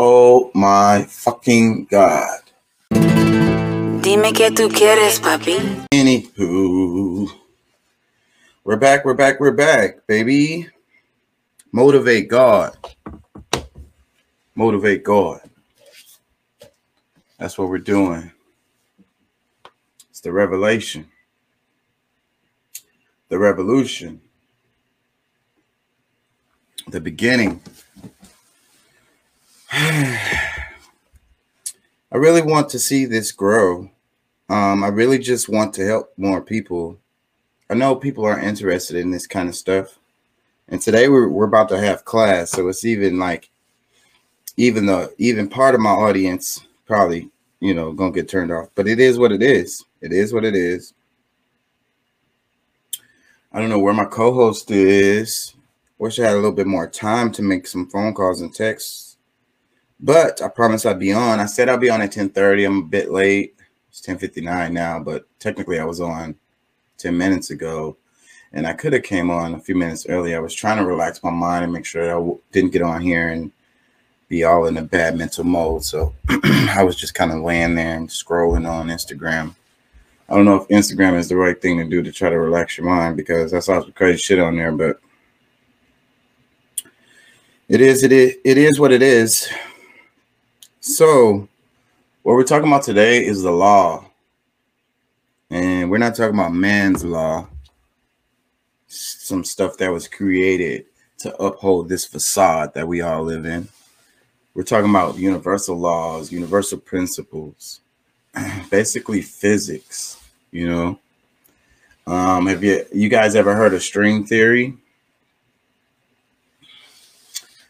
Oh my fucking god. Dime que tú quieres, papi. Anywho, we're back, we're back, we're back, baby. Motivate God. Motivate God. That's what we're doing. It's the revelation, the revolution, the beginning. I really want to see this grow. Um, I really just want to help more people. I know people are interested in this kind of stuff. And today we're, we're about to have class. So it's even like, even the, even part of my audience probably, you know, gonna get turned off, but it is what it is. It is what it is. I don't know where my co-host is. Wish I had a little bit more time to make some phone calls and texts. But I promised I'd be on. I said I'll be on at 10:30. I'm a bit late. It's 10:59 now, but technically I was on 10 minutes ago. And I could have came on a few minutes early. I was trying to relax my mind and make sure I w- didn't get on here and be all in a bad mental mode. So I was just kind of laying there and scrolling on Instagram. I don't know if Instagram is the right thing to do to try to relax your mind because I saw some crazy shit on there, but it is it is it is what it is. So what we're talking about today is the law. And we're not talking about man's law. Some stuff that was created to uphold this facade that we all live in. We're talking about universal laws, universal principles, basically physics, you know. Um, have you you guys ever heard of string theory?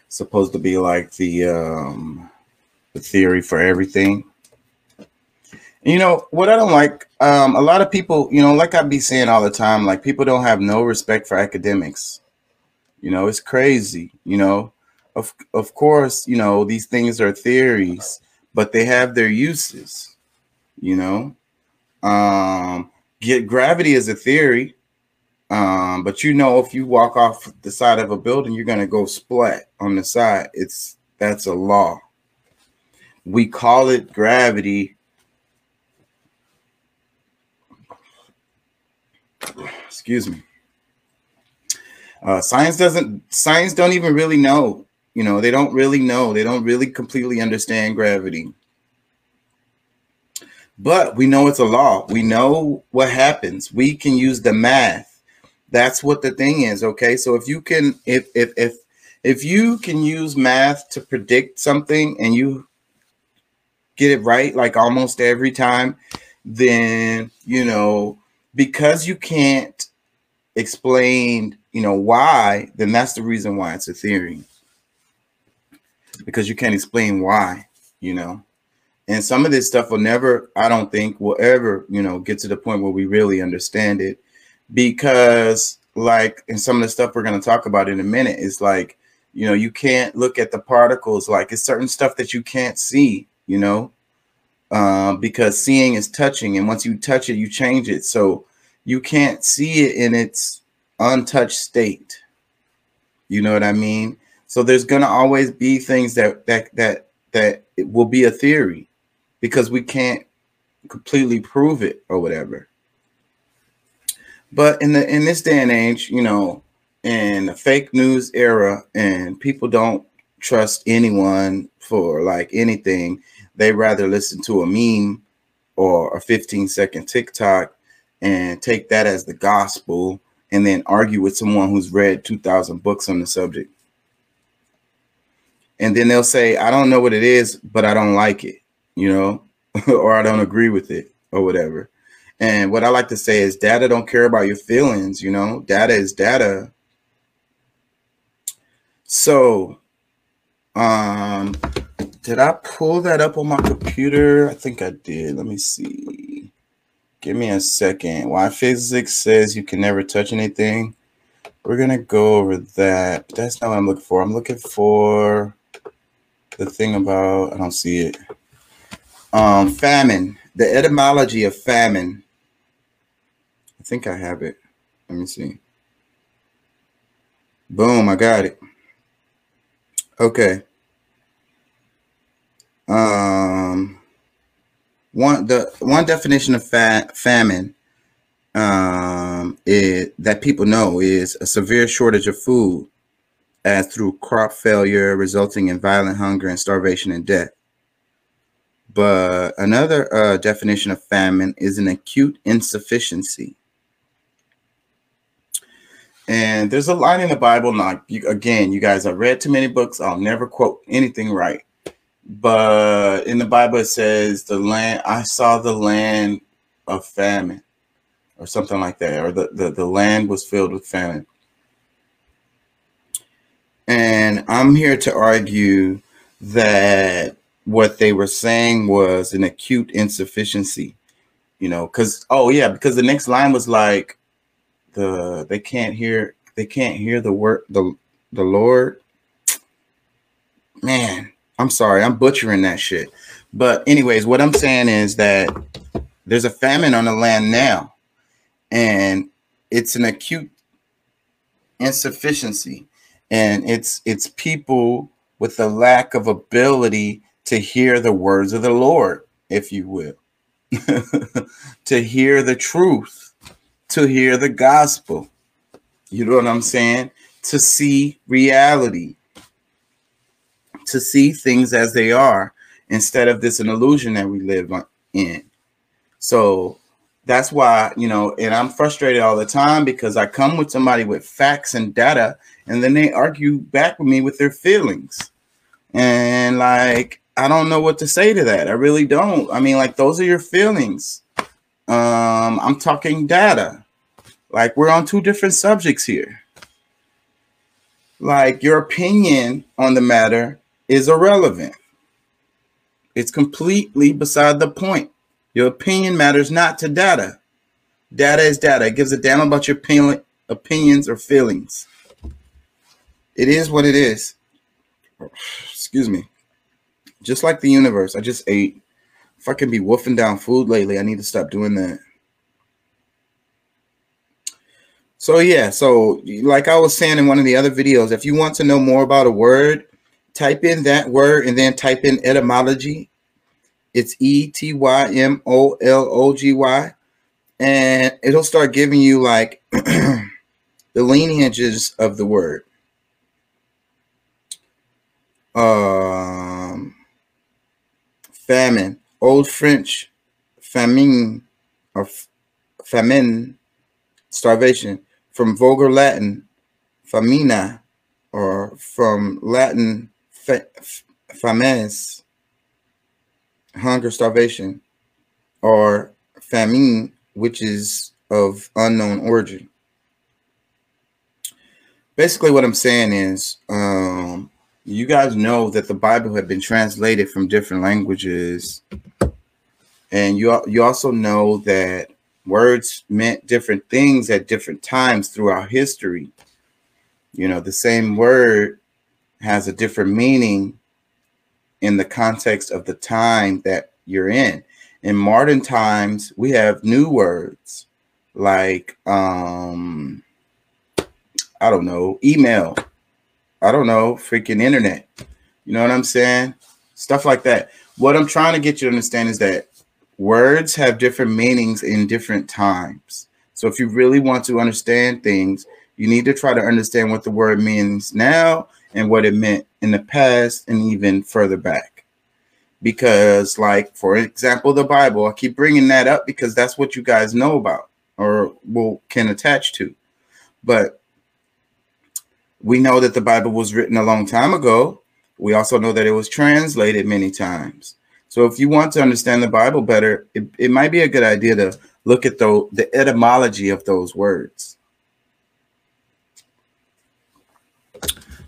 Supposed to be like the um the theory for everything. You know what I don't like? Um, a lot of people, you know, like I be saying all the time, like people don't have no respect for academics. You know, it's crazy. You know, of of course, you know these things are theories, but they have their uses. You know, um, get gravity is a theory, um, but you know if you walk off the side of a building, you're gonna go splat on the side. It's that's a law. We call it gravity. Excuse me. Uh, science doesn't. Science don't even really know. You know, they don't really know. They don't really completely understand gravity. But we know it's a law. We know what happens. We can use the math. That's what the thing is. Okay. So if you can, if if if if you can use math to predict something and you get it right like almost every time, then you know because you can't explain, you know, why, then that's the reason why it's a theory. Because you can't explain why, you know. And some of this stuff will never, I don't think, will ever, you know, get to the point where we really understand it. Because, like, in some of the stuff we're going to talk about in a minute, is like, you know, you can't look at the particles, like, it's certain stuff that you can't see, you know, uh, because seeing is touching. And once you touch it, you change it. So you can't see it in its untouched state. You know what I mean? So there's to always be things that, that, that, that will be a theory because we can't completely prove it or whatever. But in the in this day and age, you know, in the fake news era, and people don't trust anyone for like anything, they rather listen to a meme or a 15 second TikTok and take that as the gospel and then argue with someone who's read 2000 books on the subject. And then they'll say, I don't know what it is, but I don't like it you know, or I don't agree with it or whatever. And what I like to say is data don't care about your feelings, you know, data is data. So, um, did I pull that up on my computer? I think I did. Let me see. Give me a second. Why physics says you can never touch anything. We're going to go over that. That's not what I'm looking for. I'm looking for the thing about, I don't see it. Um, famine, the etymology of famine. I think I have it. Let me see. Boom, I got it. Okay. Um, one the one definition of fa- famine um, is, that people know is a severe shortage of food, as through crop failure resulting in violent hunger and starvation and death. But another uh, definition of famine is an acute insufficiency. And there's a line in the Bible. Now, you, again, you guys, have read too many books. I'll never quote anything right. But in the Bible, it says, "The land I saw the land of famine," or something like that, or the the, the land was filled with famine. And I'm here to argue that what they were saying was an acute insufficiency, you know, because oh yeah, because the next line was like the they can't hear they can't hear the word the the Lord. Man, I'm sorry, I'm butchering that shit. But anyways, what I'm saying is that there's a famine on the land now, and it's an acute insufficiency, and it's it's people with a lack of ability to hear the words of the Lord, if you will, to hear the truth, to hear the gospel. You know what I'm saying? To see reality, to see things as they are instead of this an illusion that we live in. So that's why, you know, and I'm frustrated all the time because I come with somebody with facts and data and then they argue back with me with their feelings. And like I don't know what to say to that. I really don't. I mean, like those are your feelings. Um, I'm talking data. Like we're on two different subjects here. Like your opinion on the matter is irrelevant. It's completely beside the point. Your opinion matters not to data. Data is data. It gives a damn about your opinion, opinions or feelings. It is what it is. Excuse me just like the universe. I just ate. If I can be wolfing down food lately, I need to stop doing that. So yeah, so like I was saying in one of the other videos, if you want to know more about a word, type in that word and then type in etymology. It's E T Y M O L O G Y, and it'll start giving you like the lineages of the word. Um, famine, Old French, famine, or famine, starvation, from Vulgar Latin, famina, or from Latin, fames, hunger, starvation, or famine, which is of unknown origin. Basically, what I'm saying is, um, you guys know that the Bible had been translated from different languages, and you you also know that words meant different things at different times throughout history. You know, the same word has a different meaning in the context of the time that you're in. In modern times, we have new words like um I don't know, email I don't know, freaking internet. You know what I'm saying? Stuff like that. What I'm trying to get you to understand is that words have different meanings in different times. So if you really want to understand things, you need to try to understand what the word means now and what it meant in the past and even further back. Because, like, for example, the Bible, I keep bringing that up because that's what you guys know about or will can attach to. But we know that the Bible was written a long time ago. We also know that it was translated many times. So if you want to understand the Bible better, it, it might be a good idea to look at the, the etymology of those words.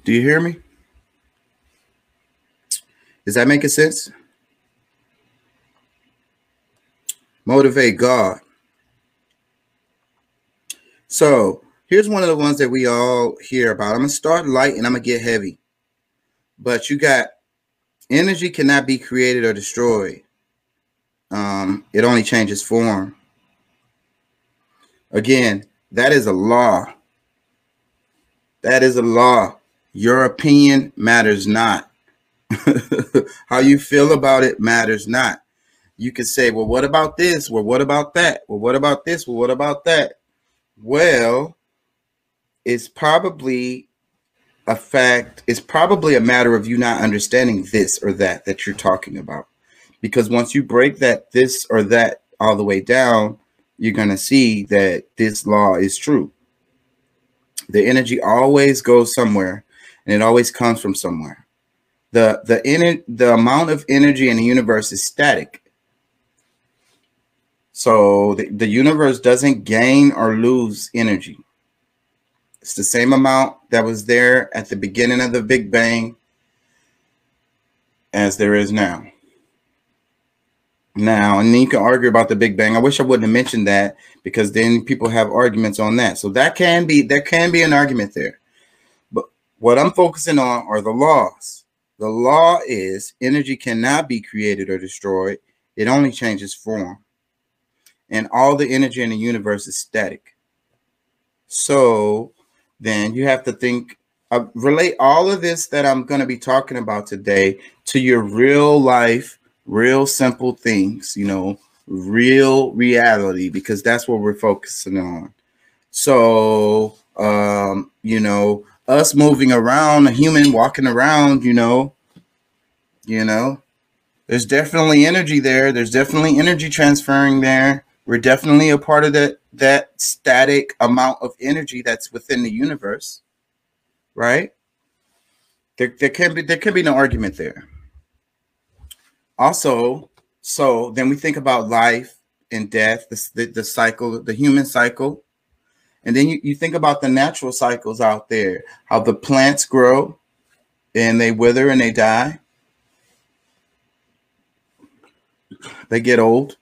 Do you hear me? Is that making sense? Motivate God. So Here's one of the ones that we all hear about. I'm gonna start light and I'm gonna get heavy. But you got energy cannot be created or destroyed. Um, it only changes form. Again, that is a law. That is a law. Your opinion matters not. How you feel about it matters not. You could say, well, what about this? Well, what about that? Well, what about this? Well, what about that? Well, it's probably a fact, it's probably a matter of you not understanding this or that that you're talking about. Because once you break that this or that all the way down, you're going to see that this law is true. The energy always goes somewhere and it always comes from somewhere. The the in the amount of energy in the universe is static. So the, the universe doesn't gain or lose energy. It's the same amount that was there at the beginning of the Big Bang as there is now. Now, and then you can argue about the Big Bang. I wish I wouldn't have mentioned that because then people have arguments on that. So that can be there can be an argument there. What I'm focusing on are the laws. The law is energy cannot be created or destroyed. It only changes form. And all the energy in the universe is static. So then you have to think uh, relate all of this that I'm going to be talking about today to your real life real simple things, you know, real reality, because that's what we're focusing on. So, um, you know, us moving around, a human walking around, you know, you know, there's definitely energy there. There's definitely energy transferring there. We're definitely a part of that that static amount of energy that's within the universe, right? There, there can be there can be no argument there also, so then we think about life and death, the, the, the cycle, the human cycle. And then you, you think about the natural cycles out there, how the plants grow and they wither and they die. They get old.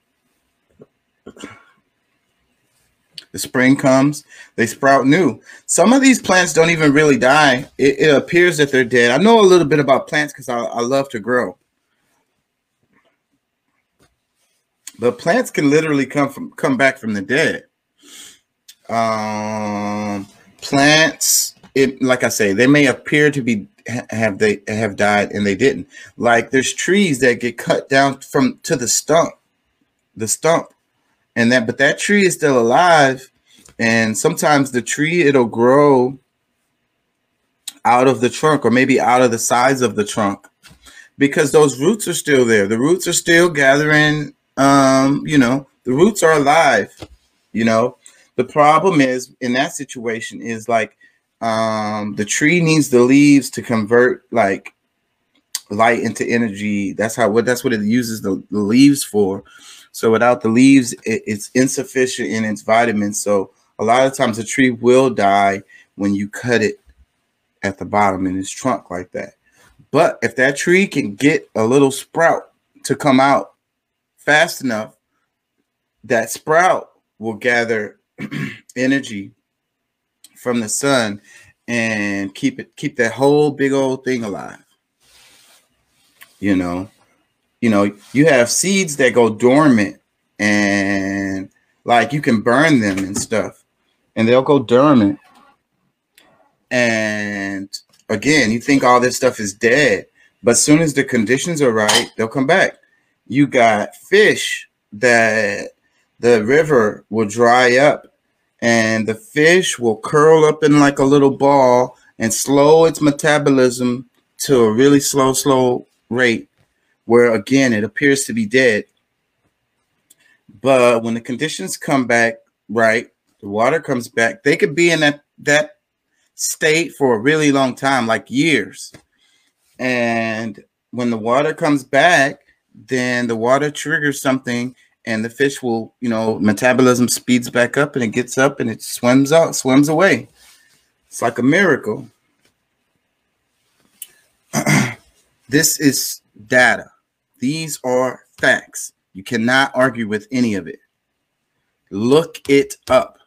The spring comes, they sprout new. Some of these plants don't even really die. It, it appears that they're dead. I know a little bit about plants because I, I love to grow. But plants can literally come from come back from the dead. Um, plants, it like I say, they may appear to be have they have died and they didn't. Like there's trees that get cut down from to the stump, the stump, and that but that tree is still alive. And sometimes the tree it'll grow out of the trunk or maybe out of the sides of the trunk because those roots are still there. The roots are still gathering um, you know, the roots are alive, you know. The problem is in that situation is like um the tree needs the leaves to convert like light into energy. That's how what that's what it uses the, the leaves for. So without the leaves, it, it's insufficient in its vitamins. So a lot of times the tree will die when you cut it at the bottom in its trunk like that. But if that tree can get a little sprout to come out fast enough, that sprout will gather energy from the sun and keep it keep that whole big old thing alive. You know, you know, you have seeds that go dormant and like you can burn them and stuff and they'll go dormant. And again, you think all this stuff is dead, but soon as the conditions are right, they'll come back you got fish that the river will dry up and the fish will curl up in like a little ball and slow its metabolism to a really slow, slow rate where again it appears to be dead. But when the conditions come back right, the water comes back, they could be in that that state for a really long time, like years. And when the water comes back, then the water triggers something and the fish will, you know, metabolism speeds back up and it gets up and it swims out, swims away. It's like a miracle. this is data. These are facts. You cannot argue with any of it. Look it up.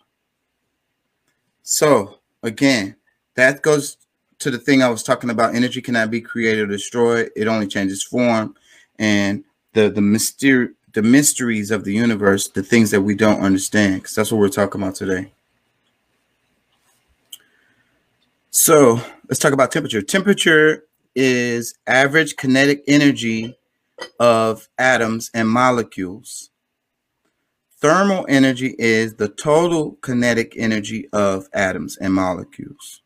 So, again, that goes to the thing I was talking about. Energy cannot be created or destroyed, it only changes form and the the mystery the mysteries of the universe, the things that we don't understand, because that's what we're talking about today. So let's talk about temperature. Temperature is average kinetic energy of atoms and molecules. Thermal energy is the total kinetic energy of atoms and molecules.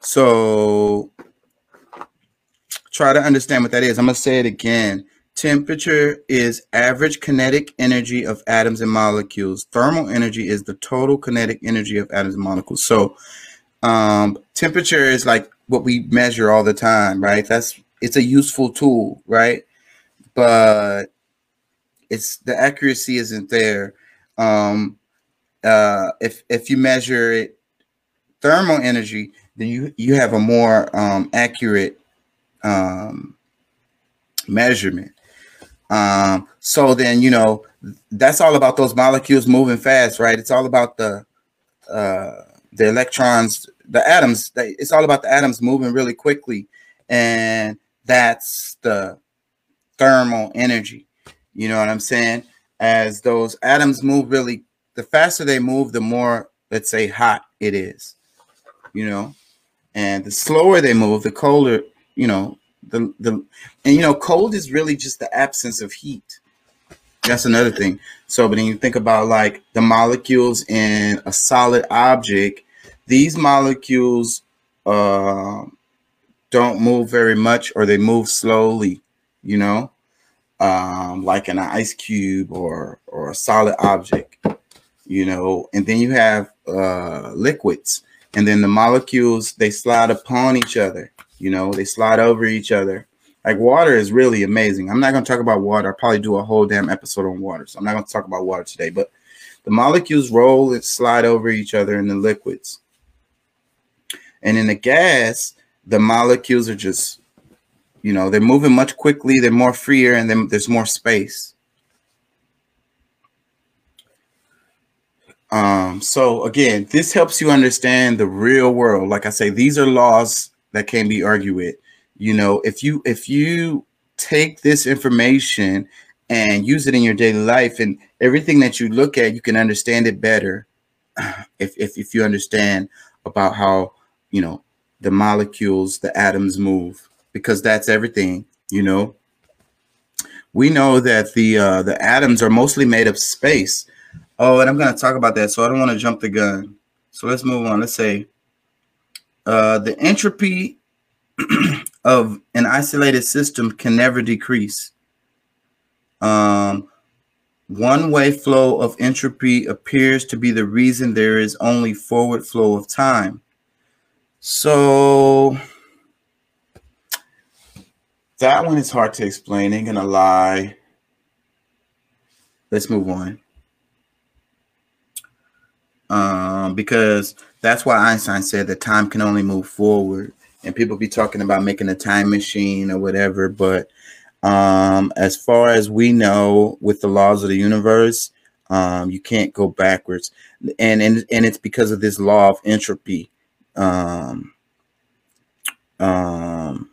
So try to understand what that is. I'm going to say it again. Temperature is average kinetic energy of atoms and molecules. Thermal energy is the total kinetic energy of atoms and molecules. So um, temperature is like what we measure all the time, right? That's it's a useful tool, right? But it's the accuracy isn't there. Um, uh, if if you measure it thermal energy, then you you have a more um, accurate um, measurement. Um, so then you know that's all about those molecules moving fast, right? It's all about the uh, the electrons, the atoms. It's all about the atoms moving really quickly, and that's the thermal energy. You know what I'm saying? As those atoms move really, the faster they move, the more, let's say, hot it is. You know, and the slower they move, the colder. You know, the the and you know, cold is really just the absence of heat. That's another thing. So, but then you think about like the molecules in a solid object, these molecules uh, don't move very much or they move slowly, you know um, like an ice cube or or a solid object, you know. And then you have uh, liquids, and then the molecules they slide upon each other. You know, they slide over each other. Like water is really amazing. I'm not going to talk about water. I'll probably do a whole damn episode on water. So I'm not going to talk about water today. But the molecules roll and slide over each other in the liquids. And in the gas, the molecules are just you know, they're moving much quickly, they're more freer, and then there's more space. Um, so again, this helps you understand the real world. Like I say, these are laws that can't be argued with. You know, if you if you take this information and use it in your daily life and everything that you look at, you can understand it better if if, if you understand about how you know the molecules, the atoms move because that's everything, you know. We know that the uh, the atoms are mostly made of space. Oh, and I'm going to talk about that, so I don't want to jump the gun. So let's move on. Let's say uh, the entropy of an isolated system can never decrease. Um, one way flow of entropy appears to be the reason there is only forward flow of time. So that one is hard to explain. Ain't gonna lie. Let's move on. Um, because that's why Einstein said that time can only move forward, and people be talking about making a time machine or whatever. But um, as far as we know, with the laws of the universe, um, you can't go backwards, and and and it's because of this law of entropy. Um, um,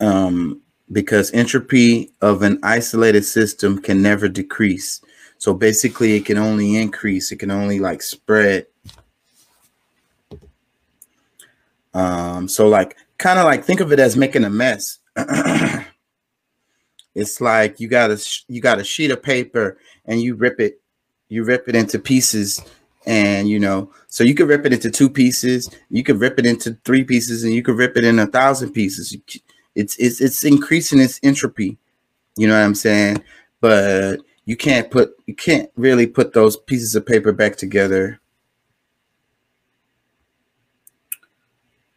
um, because entropy of an isolated system can never decrease. So basically, it can only increase. It can only like spread. Um, so like kind of like think of it as making a mess. it's like you got a you got a sheet of paper and you rip it, you rip it into pieces, and you know, so you could rip it into two pieces, you could rip it into three pieces, and you could rip it in a thousand pieces. It's it's it's increasing its entropy. You know what I'm saying? But you can't put you can't really put those pieces of paper back together.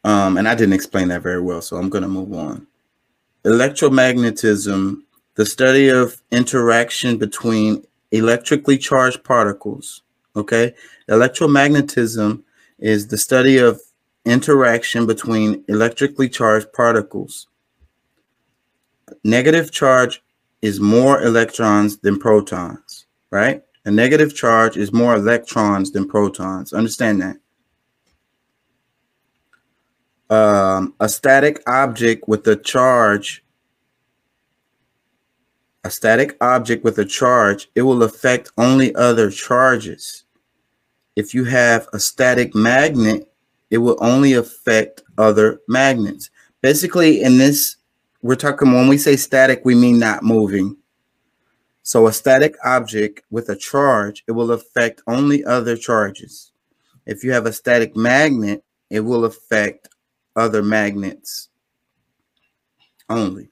Um, and I didn't explain that very well, so I'm going to move on. Electromagnetism, the study of interaction between electrically charged particles. Okay, electromagnetism is the study of interaction between electrically charged particles negative charge is more electrons than protons, right? A negative charge is more electrons than protons. Understand that. Um, a static object with a charge, a static object with a charge, it will affect only other charges. If you have a static magnet it will only affect other magnets. Basically, in this, we're talking when we say static, we mean not moving. So a static object with a charge, it will affect only other charges. If you have a static magnet, it will affect other magnets only.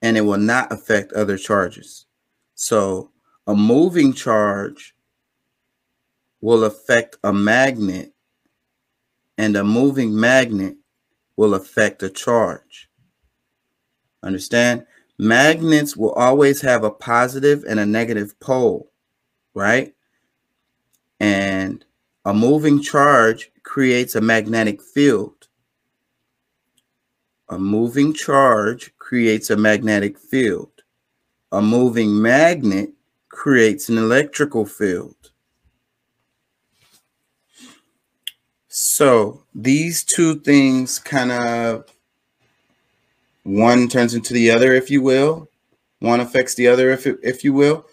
And it will not affect other charges. So a moving charge will affect a magnet and a moving magnet will affect a charge. Understand? Magnets will always have a positive and a negative pole, right? And a moving charge creates a magnetic field. A moving charge creates a magnetic field. A moving magnet creates an electrical field. So these two things kind of one turns into the other, if you will. One affects the other, if if you will.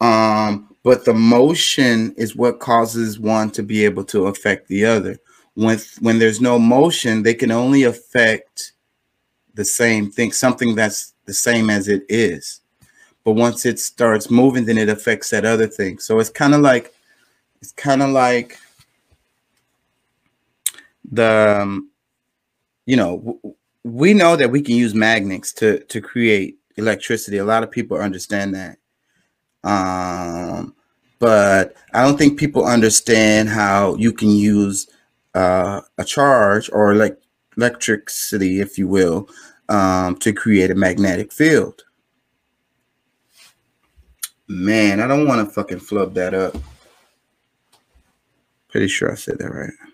Um, but the motion is what causes one to be able to affect the other. When when there's no motion, they can only affect the same thing, something that's the same as it is. But once it starts moving, then it affects that other thing. So it's kind of like it's kind of like the um, you know we know that we can use magnets to to create electricity. A lot of people understand that. Um but i don't think people understand how you can use uh, a charge or like electricity if you will um, to create a magnetic field. Man i don't want to fucking flub that up. Pretty sure i said that right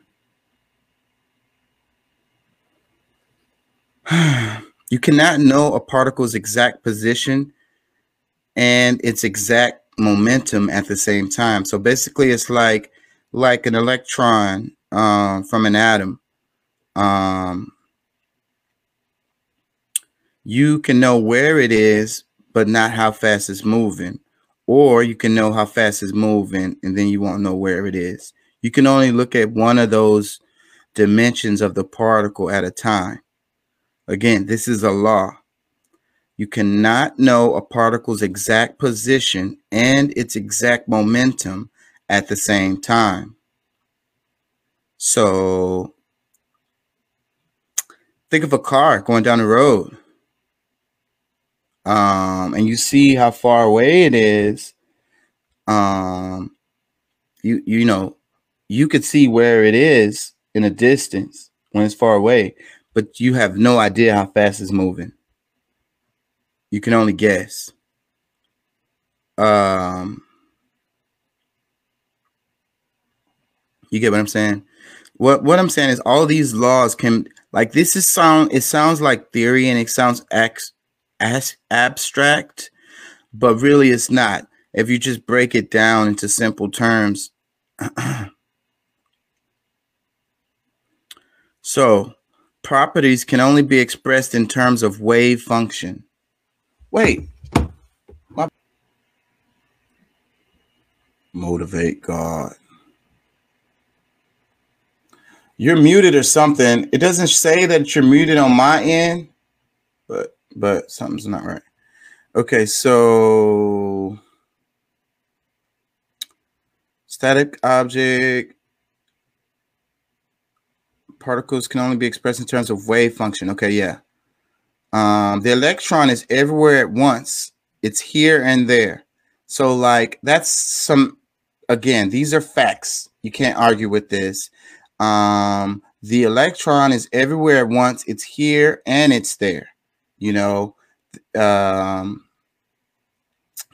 you cannot know a particle's exact position and its exact momentum at the same time. So basically, it's like like an electron um, from an atom. Um, you can know where it is, but not how fast it's moving. Or you can know how fast it's moving, and then you won't know where it is. You can only look at one of those dimensions of the particle at a time. Again, this is a law. You cannot know a particle's exact position and its exact momentum at the same time. So think of a car going down the road. Um, and you see how far away it is. Um, you you know, you could see where it is in a distance when it's far away, but you have no idea how fast it's moving. You can only guess. Um, you get what I'm saying? What what I'm saying is all these laws can like this is sound it sounds like theory and it sounds ex, as abstract, but really it's not. If you just break it down into simple terms. so properties can only be expressed in terms of wave function. Wait. My motivate God. You're muted or something. It doesn't say that you're muted on my end, but but something's not right. Okay, so static object particles can only be expressed in terms of wave function. Okay, yeah. Um, the electron is everywhere at once. It's here and there. So like that's some again, these are facts. You can't argue with this. Um, the electron is everywhere at once. It's here and it's there. You know, um,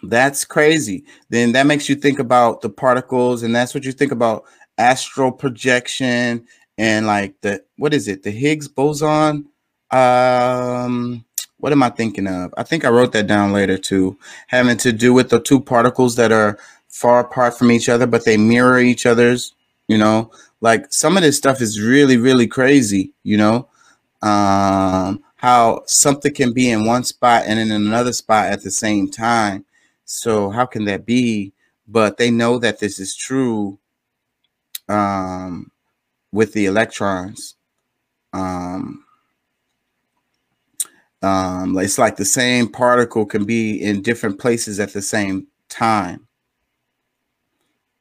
that's crazy. Then that makes you think about the particles, and that's what you think about astral projection and like the what is it? The higgs boson? Um what am i thinking of? I think i wrote that down later too. Having to do with the two particles that are far apart from each other but they mirror each other's you know? Like some of this stuff is really really crazy you know? Um how something can be in one spot and in another spot at the same time. So how can that be? But they know that this is true. Um with the electrons. Um, um, it's like the same particle can be in different places at the same time.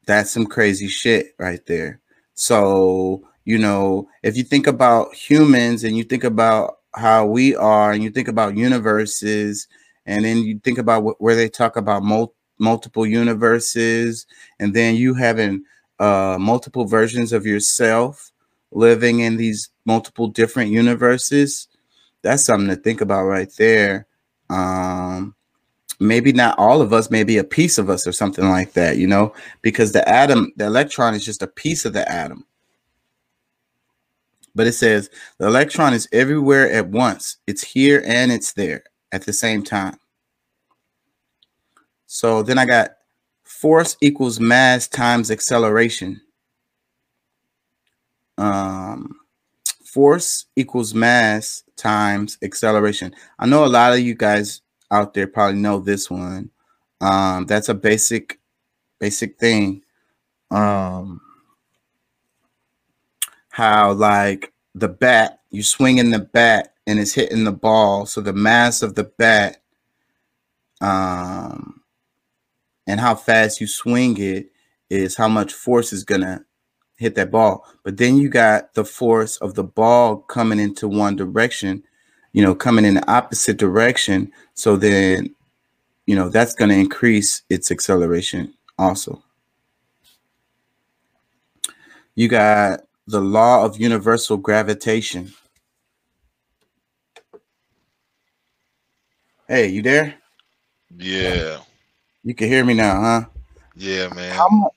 That's some crazy shit right there. So, you know, if you think about humans and you think about how we are and you think about universes and then you think about what, where they talk about mul- multiple universes and then you having uh, multiple versions of yourself living in these multiple different universes that's something to think about right there um, maybe not all of us maybe a piece of us or something like that you know because the atom the electron is just a piece of the atom but it says the electron is everywhere at once. It's here and it's there at the same time. So then I got force equals mass times acceleration. Um, force equals mass times acceleration. I know a lot of you guys out there probably know this one. Um, that's a basic, basic thing. Um, how like the bat, you swing in the bat and it's hitting the ball. So the mass of the bat um, and how fast you swing it is how much force is gonna hit that ball. But then you got the force of the ball coming into one direction, you know, coming in the opposite direction. So then, you know, that's gonna increase its acceleration also. You got the law of universal gravitation. Hey, you there? Yeah. You can hear me now, huh? Yeah, man. How, mu-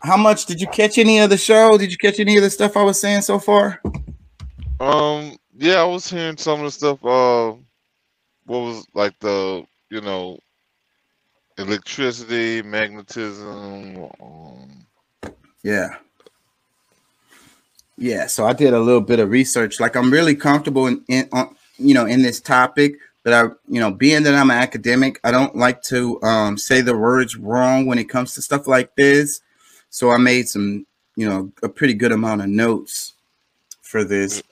how much did you catch any of the show? Did you catch any of the stuff I was saying so far? Um, yeah, I was hearing some of the stuff. Uh, what was like the you know electricity, magnetism. Um, Yeah. Yeah, so I did a little bit of research. Like I'm really comfortable in, in on, you know in this topic, but I you know being that I'm an academic, I don't like to um, say the words wrong when it comes to stuff like this. So I made some you know a pretty good amount of notes for this.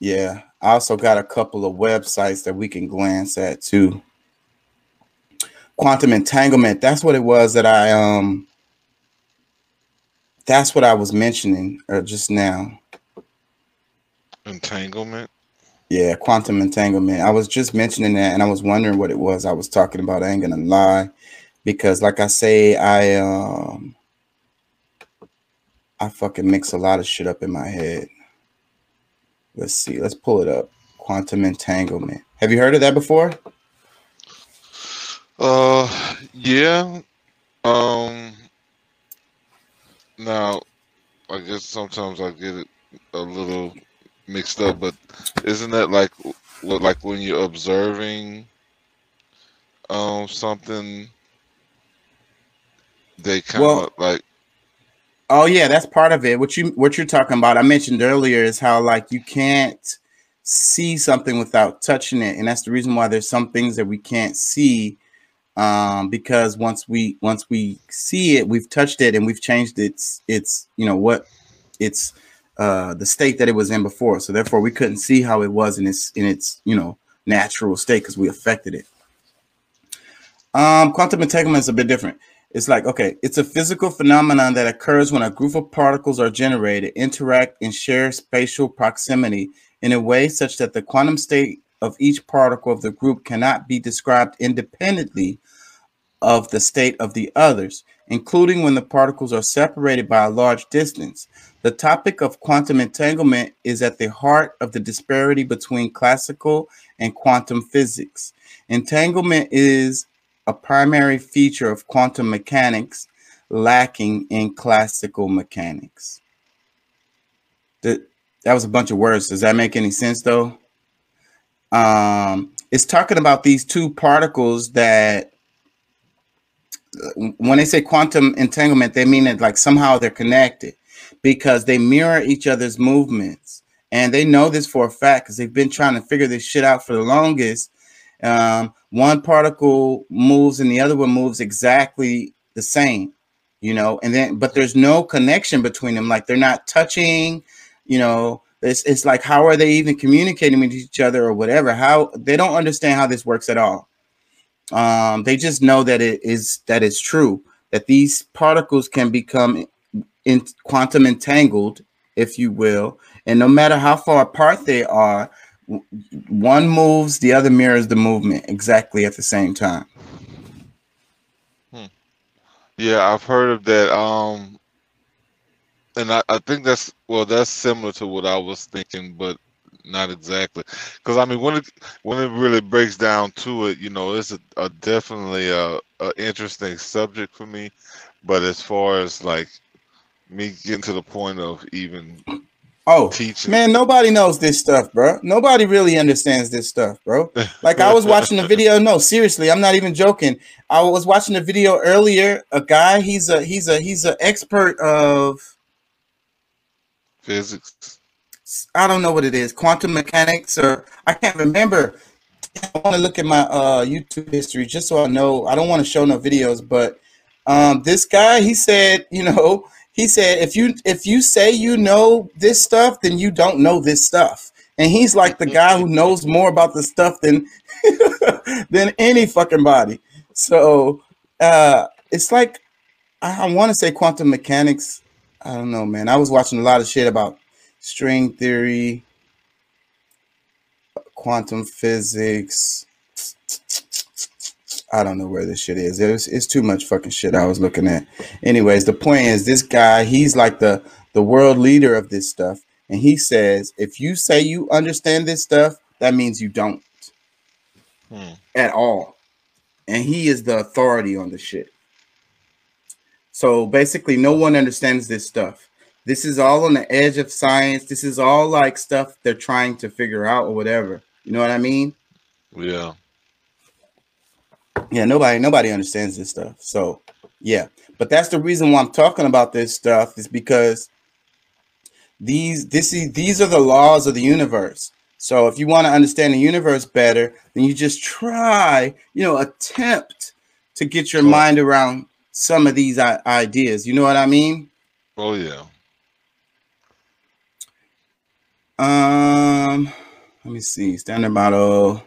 Yeah, I also got a couple of websites that we can glance at too. Quantum entanglement. That's what it was that I um that's what I was mentioning uh, just now. entanglement. Yeah, quantum entanglement. I was just mentioning that and I was wondering what it was I was talking about. I ain't gonna lie. Because like I say, I um I fucking mix a lot of shit up in my head. Let's see, let's pull it up. Quantum entanglement. Have you heard of that before? Uh, yeah. Um. Now, I guess sometimes I get it a little mixed up, but isn't that like like when you're observing um something they kind of Well, like Oh yeah, that's part of it. What you what you're talking about, I mentioned earlier, is how like you can't see something without touching it, and that's the reason why there's some things that we can't see, um, because once we once we see it, we've touched it and we've changed its its you know what its uh the state that it was in before. So therefore, we couldn't see how it was in its in its you know natural state because we affected it. Um, quantum entanglement is a bit different. It's like, okay, it's a physical phenomenon that occurs when a group of particles are generated, interact, and share spatial proximity in a way such that the quantum state of each particle of the group cannot be described independently of the state of the others, including when the particles are separated by a large distance. The topic of quantum entanglement is at the heart of the disparity between classical and quantum physics. Entanglement is a primary feature of quantum mechanics lacking in classical mechanics. That, that was a bunch of words. Does that make any sense though? Um, it's talking about these two particles that when they say quantum entanglement, they mean it like somehow they're connected because they mirror each other's movements. And they know this for a fact because they've been trying to figure this shit out for the longest. Um, one particle moves and the other one moves exactly the same. you know, and then but there's no connection between them. Like they're not touching, you know. It's it's like how are they even communicating with each other or whatever? How they don't understand how this works at all. Um, they just know that it is that it's true that these particles can become in quantum entangled, if you will, and no matter how far apart they are, one moves, the other mirrors the movement exactly at the same time. Hmm. Yeah, I've heard of that. Um, and I, I think that's well, that's similar to what I was thinking, but not exactly. Because I mean, when it when it really breaks down to it, you know, it's a, a definitely a, a interesting subject for me. But as far as like me getting to the point of even Oh, teaching. man, nobody knows this stuff, bro. Nobody really understands this stuff, bro. Like I was watching the video. No, seriously, I'm not even joking. I was watching a video earlier. A guy, he's a he's a he's an expert of physics. I don't know what it is, quantum mechanics, or I can't remember. I want to look at my uh, YouTube history just so I know. I don't want to show no videos, but um, this guy, he said, you know, he said if you if you say you know this stuff then you don't know this stuff and he's like the guy who knows more about the stuff than than any fucking body so uh it's like i, I want to say quantum mechanics i don't know man i was watching a lot of shit about string theory quantum physics I don't know where this shit is. It was, it's too much fucking shit I was looking at. Anyways, the point is this guy, he's like the the world leader of this stuff. And he says, if you say you understand this stuff, that means you don't hmm. at all. And he is the authority on the shit. So basically, no one understands this stuff. This is all on the edge of science. This is all like stuff they're trying to figure out or whatever. You know what I mean? Yeah. Yeah nobody nobody understands this stuff. So yeah. But that's the reason why i'm talking about this stuff is because these this is these are the laws of the universe. So if you want to understand the universe better then you just try you know attempt to get your mind around some of these ideas. You know what i mean? Oh yeah um let me see standard model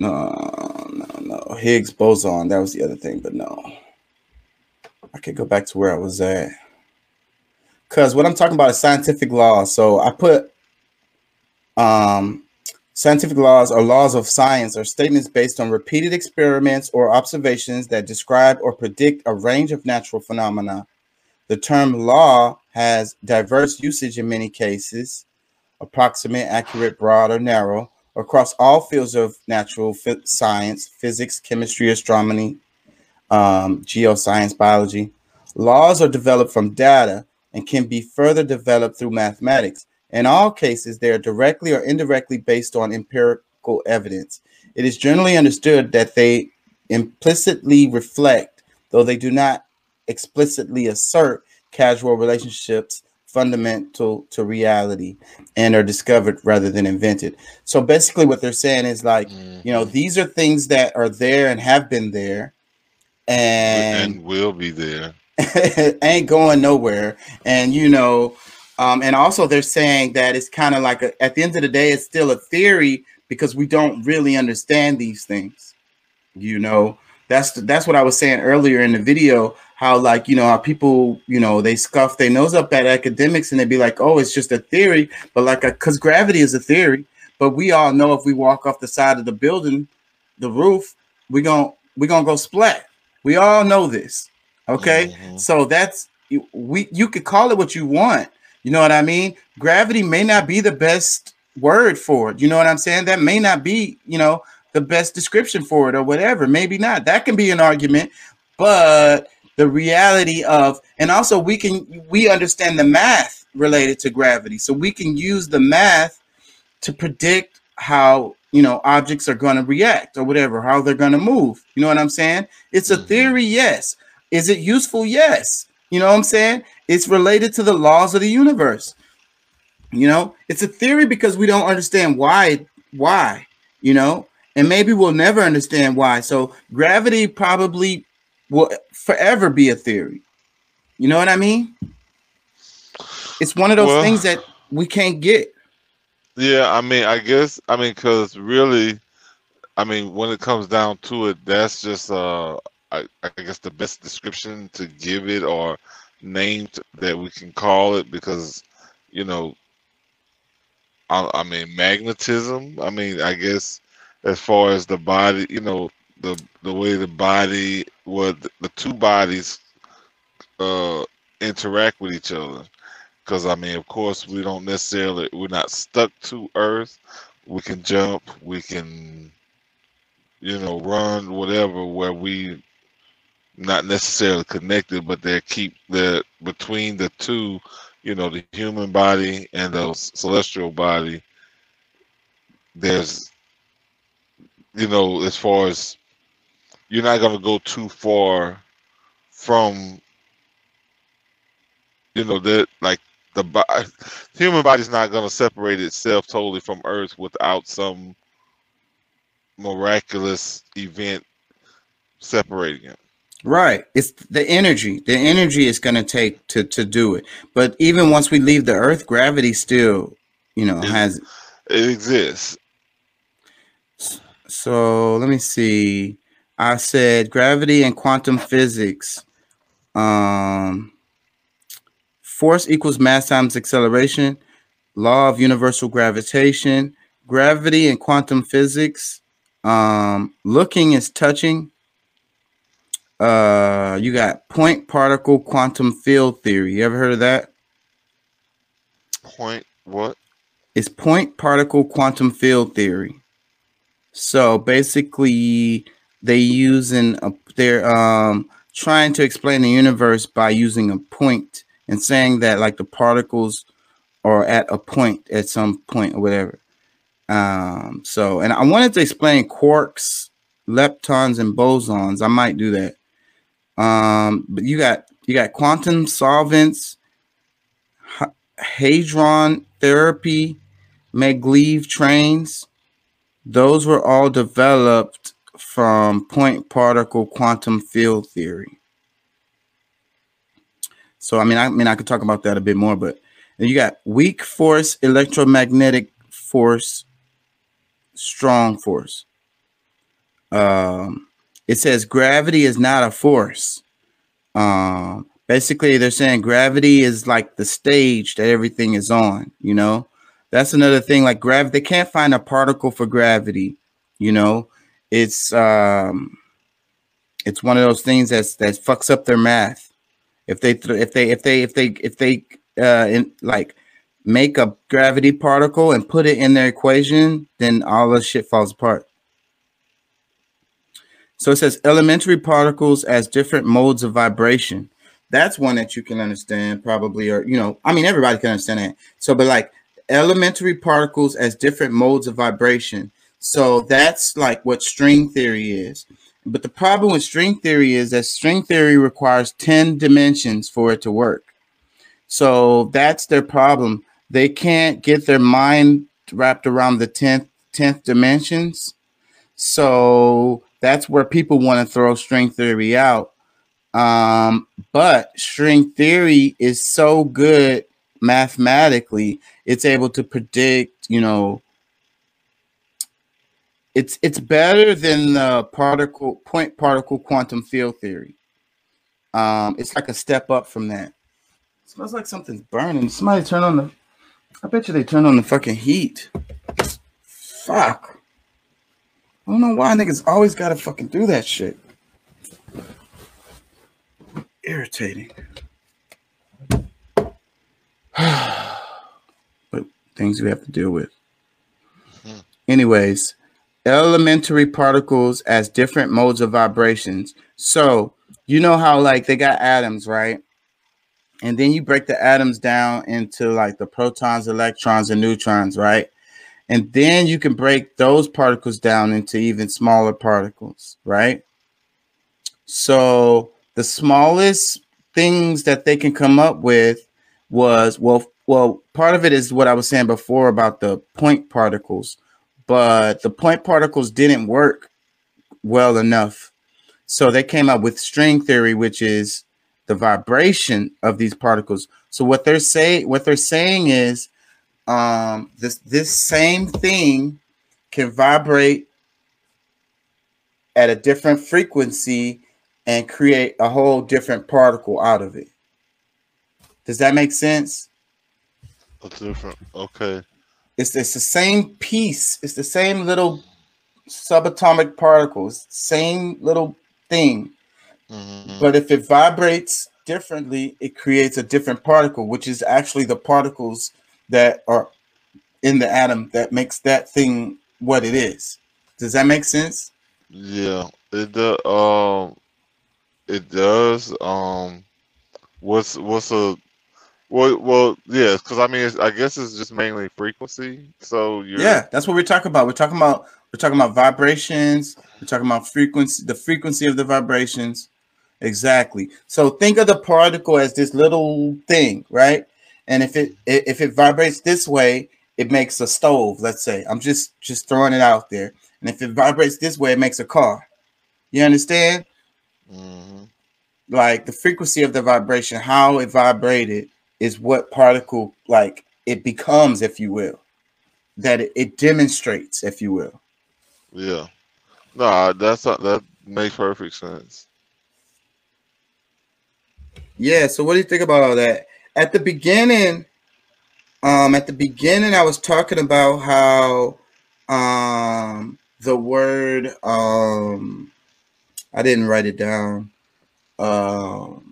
no, no, no. Higgs boson. That was the other thing, but no. I could go back to where I was at. Because what I'm talking about is scientific laws. So I put um, scientific laws or laws of science are statements based on repeated experiments or observations that describe or predict a range of natural phenomena. The term law has diverse usage in many cases, approximate, accurate, broad, or narrow across all fields of natural science, physics, chemistry, astronomy, um, geoscience, biology. Laws are developed from data and can be further developed through mathematics. In all cases, they are directly or indirectly based on empirical evidence. It is generally understood that they implicitly reflect, though they do not explicitly assert, causal relationships fundamental to reality and are discovered rather than invented. So basically, what they're saying is like, mm-hmm. you know, these are things that are there and have been there, and, and will be there, ain't going nowhere. And you know, um, and also they're saying that it's kind of like a, at the end of the day, it's still a theory because we don't really understand these things. You know, that's that's what I was saying earlier in the video how like you know how people you know they scuff their nose up at academics and they be like oh it's just a theory. But like because gravity is a theory but we all know if we walk off the side of the building the roof we gonna we're gonna go splat. We all know this okay? Mm-hmm. so that's we you could call it what you want. You know what i mean? Gravity may not be the best word for it. You know what i'm saying? That may not be you know the best description for it or whatever. Maybe not. That can be an argument but the reality of and also we can we understand the math related to gravity. So we can use the math to predict how you know objects are going to react or whatever how they're going to move. You know what i'm saying? It's a mm-hmm. theory yes. Is it useful? Yes. You know what i'm saying? It's related to the laws of the universe. You know? It's a theory because we don't understand why why you know? And maybe we'll never understand why. So gravity probably will forever be a theory. You know what I mean? It's one of those Well- things that we can't get. Yeah, I mean, I guess, I mean, because really, I mean, when it comes down to it, that's just, uh, I, I guess, the best description to give it or name that we can call it because, you know, I, I mean, magnetism. I mean, I guess, as far as the body, you know, the the way the body, what the, two bodies, uh, interact with each other because I mean, of course, we don't necessarily we're not stuck to Earth. We can jump, we can, you know, run, whatever. Where we not necessarily connected, but they keep the between the two, you know, the human body and the celestial body. There's, you know, as far as you're not gonna go too far from, you know, that like the body, human body's not going to separate itself totally from earth without some miraculous event separating it Right. It's the energy. The energy is going to take to to do it. But even once we leave the Earth, gravity still, you know, Is- has. it exists So let me see. I said gravity and quantum physics. Um, force equals mass times acceleration. Law of universal gravitation. Gravity and quantum physics. Um, looking is touching. Uh, you got point particle quantum field theory. You ever heard of that? point what It's point particle quantum field theory. So basically, they using a they're um trying to explain the universe by using a point and saying that like the particles are at a point at some point or whatever. Um, so and I wanted to explain quarks, leptons, and bosons. I might do that. Um, but you got you got quantum solvents, hadron therapy, maglev trains. Those were all developed from point particle quantum field theory. So I mean, I mean, I could talk about that a bit more, but you got weak force, electromagnetic force, strong force. Um, it says gravity is not a force. Um, basically, they're saying gravity is like the stage that everything is on. You know, that's another thing. Like gravity, they can't find a particle for gravity. You know, it's um, it's one of those things that's that fucks up their math. If they th- if they if they if they if they uh in, like make a gravity particle and put it in their equation, then all the shit falls apart. So it says elementary particles as different modes of vibration. That's one that you can understand, probably, or you know, I mean, everybody can understand that. So, but like elementary particles as different modes of vibration. So that's like what string theory is. But the problem with string theory is that string theory requires 10 dimensions for it to work. So that's their problem. They can't get their mind wrapped around the 10th 10th dimensions. So that's where people want to throw string theory out. Um, but string theory is so good mathematically, it's able to predict, you know, it's it's better than the particle point particle quantum field theory. Um, it's like a step up from that. smells like something's burning. Somebody turn on the. I bet you they turn on the fucking heat. Fuck. I don't know why niggas always gotta fucking do that shit. Irritating. but things we have to deal with. Anyways, elementary particles as different modes of vibrations. So you know how like they got atoms, right? And then you break the atoms down into like the protons, electrons, and neutrons, right? And then you can break those particles down into even smaller particles, right? So the smallest things that they can come up with was well, well, part of it is what I was saying before about the point particles, but the point particles didn't work well enough. So they came up with string theory, which is the vibration of these particles. So what they're saying, what they're saying is, um, this this same thing can vibrate at a different frequency and create a whole different particle out of it. Does that make sense? A different. Okay. It's, it's the same piece. It's the same little subatomic particles, same little thing. hmm But if it vibrates differently, it creates a different particle, which is actually the particles that are in the atom that makes that thing what it is. Does that make sense? Yeah. It does. Um. It does. Um. What's what's a well, well, yeah, because I mean, it's, I guess it's just mainly frequency. So Yeah, that's what we're talking about. We're talking about we're talking about vibrations. We're talking about frequency, the frequency of the vibrations. Exactly. So think of the particle as this little thing, right? And if it if it vibrates this way, it makes a stove. Let's say I'm just just throwing it out there. And if it vibrates this way, it makes a car. You understand? hmm Like the frequency of the vibration, how it vibrated, is what particle like it becomes, if you will. That it, it demonstrates, if you will. yeah. No, that's not, that makes perfect sense. Yeah. So what do you think about all that? At the beginning, um, at the beginning, I was talking about how um the word um I didn't write it down. Um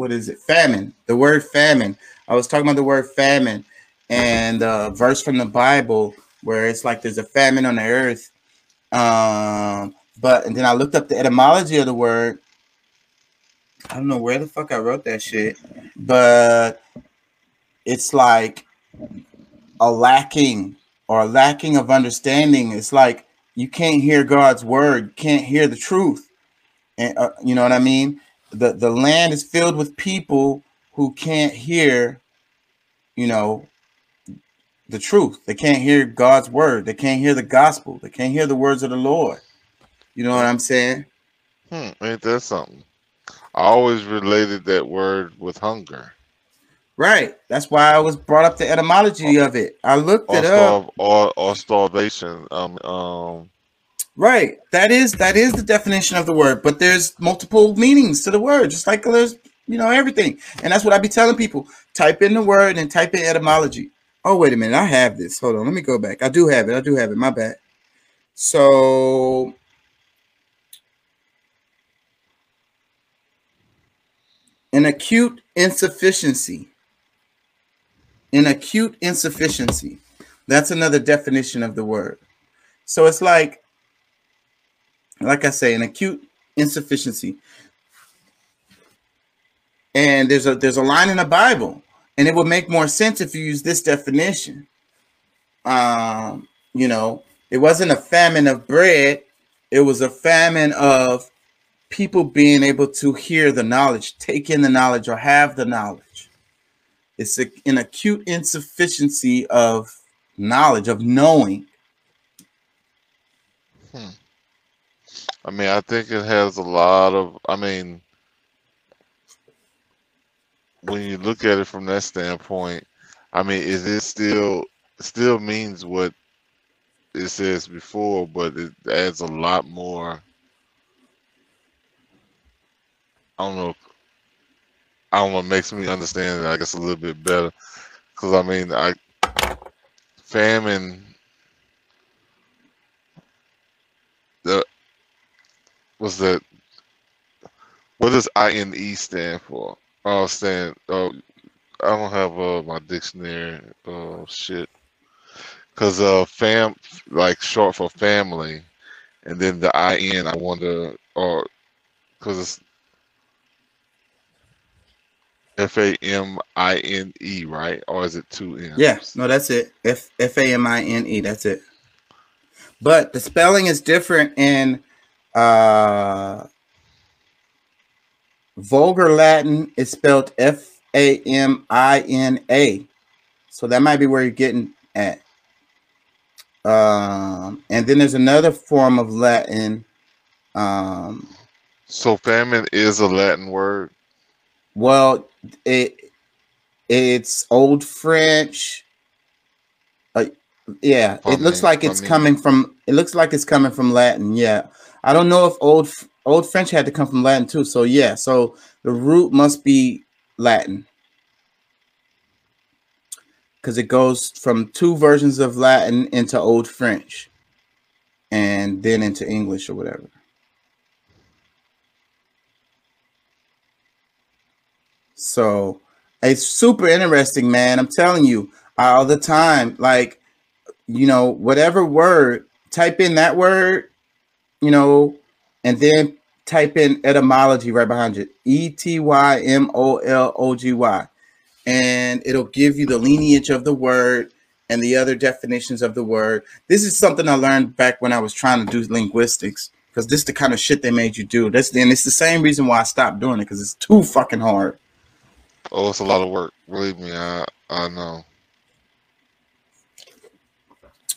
what is it? Famine. The word famine. I was talking about the word famine and a verse from the Bible where it's like there's a famine on the earth. Um, but and then I looked up the etymology of the word I don't know where the fuck I wrote that shit, but it's like a lacking or a lacking of understanding. It's like you can't hear God's word, can't hear the truth, and uh, you know what I mean. The The land is filled with people who can't hear, you know, the truth. They can't hear God's word. They can't hear the gospel. They can't hear the words of the Lord. You know what I'm saying? Hmm, ain't that something? I always related that word with hunger Right. That's why I was brought up the etymology of it. I looked or it up. starve or, or starvation. Um, um, Right. That is that is the definition of the word, but there's multiple meanings to the word, just like there's you know everything. And that's what I be telling people. Type in the word and type in etymology. Oh, wait a minute. I have this. Hold on. Let me go back. I do have it. I do have it. My bad. So an acute insufficiency. An acute insufficiency. That's another definition of the word. So it's like, like I say, an acute insufficiency. And there's a there's a line in the Bible, and it would make more sense if you use this definition. Um, you know, it wasn't a famine of bread, it was a famine of people being able to hear the knowledge, take in the knowledge, or have the knowledge. It's a, an acute insufficiency of knowledge, of knowing. I mean, I think it has a lot of. I mean, when you look at it from that standpoint, I mean, is it still still means what it says before, but it adds a lot more. I don't know. I don't know. Makes me understand it. I guess a little bit better, because I mean, I famine. The was that what does INE stand for? Oh, stand. Oh, I don't have uh, my dictionary. Oh shit. Cause uh, fam like short for family, and then the IN. I wonder, or cause it's F A M I N E, right? Or is it two N? Yeah, no, that's it. F F A M I N E. That's it. But the spelling is different in uh vulgar Latin. is spelled F A M I N A. So that might be where you're getting at. Um, and then there's another form of Latin Um, So famine is a Latin word. well, it it's old French. Uh, yeah, it looks like it's coming from. It looks like it's coming from Latin. Yeah, I don't know if old old French had to come from Latin too. So yeah, so the root must be Latin because it goes from two versions of Latin into old French, and then into English or whatever. So it's super interesting, man. I'm telling you, all the time. Like, you know, whatever word, type in that word, you know, and then type in etymology right behind it. E T Y M O L O G Y. And it'll give you the lineage of the word and the other definitions of the word. This is something I learned back when I was trying to do linguistics because this is the kind of shit they made you do. That's and it's the same reason why I stopped doing it because it's too fucking hard. Oh, it's a lot of work. Believe me, I I know.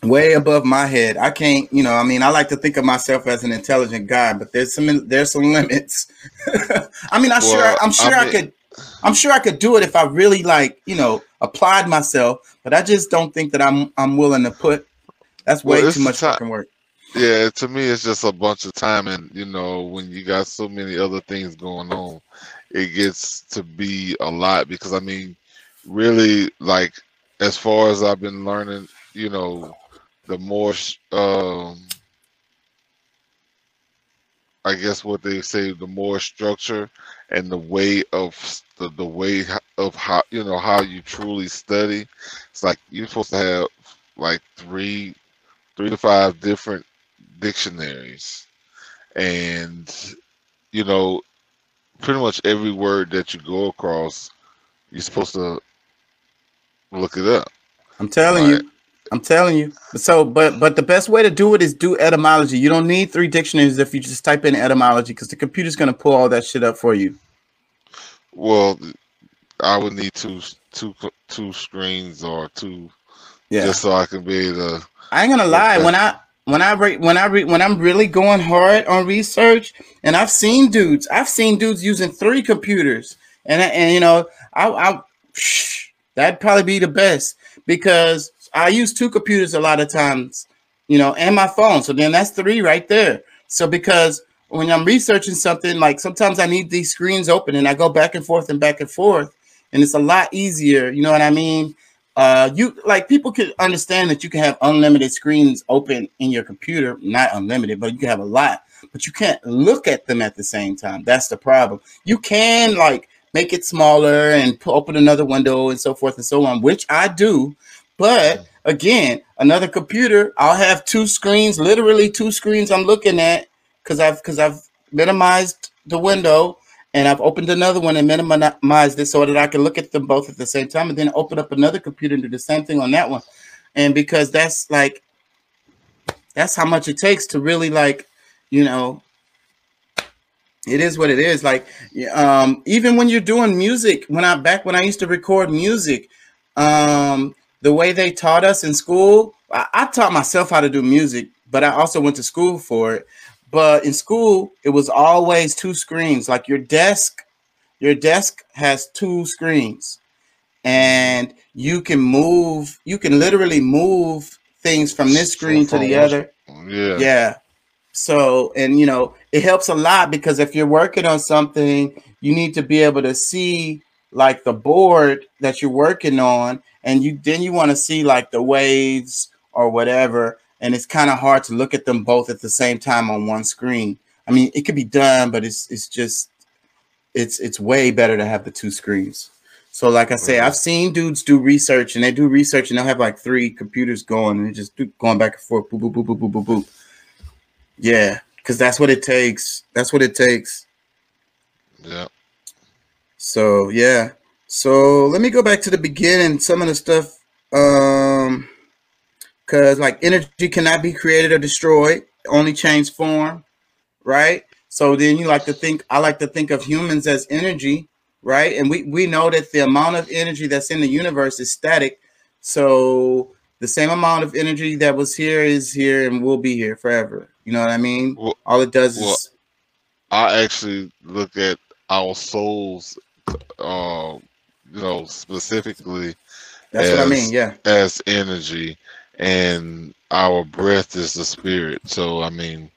Way above my head. I can't, you know, I mean, I like to think of myself as an intelligent guy, but there's some there's some limits. I mean, I sure I'm sure I I, could I'm sure I could do it if I really like, you know, applied myself, but I just don't think that I'm I'm willing to put that's way Well, too much fucking work. Yeah, to me, it's just a bunch of time, and you know, when you got so many other things going on, it gets to be a lot. Because I mean, really, like as far as I've been learning, you know, the more, um, I guess what they say, the more structure and the way of the, the way of how you know how you truly study. It's like you're supposed to have like three, three to five different dictionaries and you know pretty much every word that you go across you're supposed to look it up I'm telling Right. you. I'm telling you. So, but but the best way to do it is do etymology. You don't need three dictionaries if you just type in etymology because the computer's gonna pull all that shit up for you. well i would need two two two screens or two Yeah. just so i can be the. I ain't gonna lie. When I when I re, when I re, when I'm really going hard on research, and I've seen dudes, I've seen dudes using three computers, and and you know, I, I that'd probably be the best because I use two computers a lot of times, you know, and my phone. So then that's three right there. So because when I'm researching something, like sometimes I need these screens open, and I go back and forth and back and forth, and it's a lot easier. You know what I mean? uh you like people could understand that you can have unlimited screens open in your computer not unlimited but you can have a lot but you can't look at them at the same time that's the problem you can like make it smaller and open another window and so forth and so on which i do but again another computer i'll have two screens literally two screens i'm looking at because i've because i've minimized the window and I've opened another one and minimized it so that I can look at them both at the same time and then open up another computer and do the same thing on that one. And because that's like that's how much it takes to really like, you know, it is what it is. Like um even when you're doing music, when I back when I used to record music, um the way they taught us in school, I, I taught myself how to do music, but I also went to school for it. But in school, it was always two screens. Like your desk, your desk has two screens, and you can move. You can literally move things from this screen to the other. yeah Yeah. So, and you know, it helps a lot because if you're working on something, you need to be able to see like the board that you're working on, and you then you want to see like the waves or whatever. And it's kind of hard to look at them both at the same time on one screen. I mean, it could be done, but it's it's just it's it's way better to have the two screens. So, like I say. I've seen dudes do research, and they do research, and they'll have like three computers going, and they just do, going back and forth, boop, boop, boop, boop, boop, boop, boop. Yeah, because that's what it takes. That's what it takes. yeah So yeah. So let me go back to the beginning. Some of the stuff, um, because like energy cannot be created or destroyed, only change form, right? So then you like to think. I like to think of humans as energy, right? And we we know that the amount of energy that's in the universe is static. So the same amount of energy that was here is here and will be here forever. You know what I mean? Well, All it does well, is I actually look at our souls, uh, you know, specifically that's what I mean. Yeah. as energy, and our breath is the spirit. So I mean,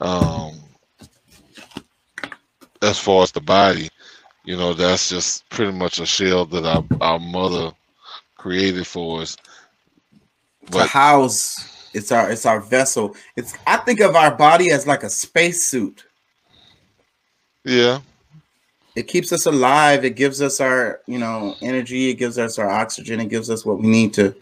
um, as far as the body, you know, that's just pretty much a shell that our our mother created for us. To house it's our it's our vessel. It's I think of our body as like a spacesuit. yeah, It keeps us alive. It gives us our, you know, energy. It gives us our oxygen. It gives us what we need to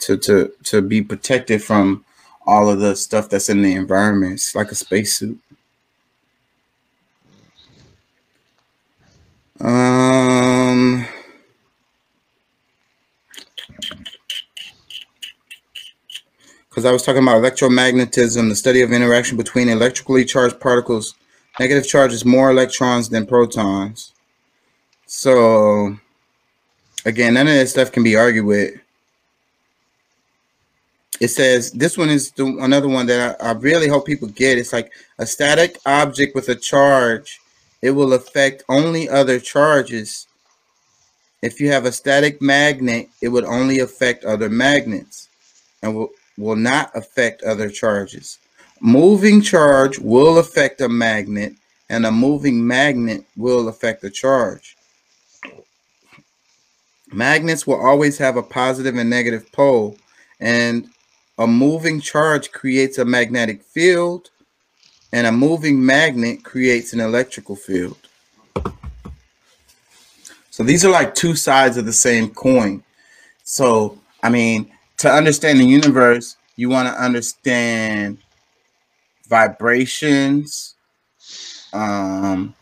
to to to be protected from all of the stuff that's in the environment. It's like a spacesuit. Um because I was talking about electromagnetism, the study of interaction between electrically charged particles. Negative charge is more electrons than protons. So, again, none of this stuff can be argued with. It says this one is the, another one that I, I really hope people get. It's like a static object with a charge, it will affect only other charges. If you have a static magnet, it would only affect other magnets and will, will not affect other charges. Moving charge will affect a magnet, and a moving magnet will affect a charge. Magnets will always have a positive and negative pole, and a moving charge creates a magnetic field, and a moving magnet creates an electrical field. So these are like two sides of the same coin. So, I mean, to understand the universe, you want to understand vibrations, um,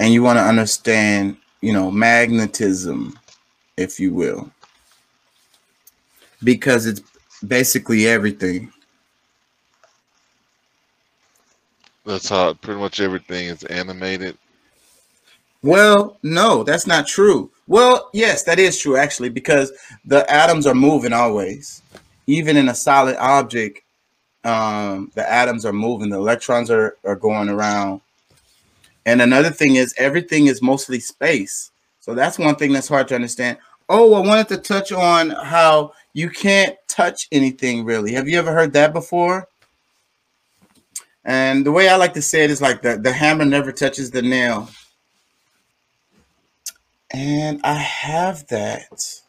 and you want to understand, you know, magnetism, if you will, because it's basically everything. that's how pretty much everything is animated. Well, no, that's not true. Well, yes, that is true actually, because the atoms are moving always. Even in a solid object, um, the atoms are moving, the electrons are, are going around. And another thing is everything is mostly space. So that's one thing that's hard to understand. Oh, I wanted to touch on how you can't touch anything really. Have you ever heard that before? And the way I like to say it is like the, the hammer never touches the nail. And I have that.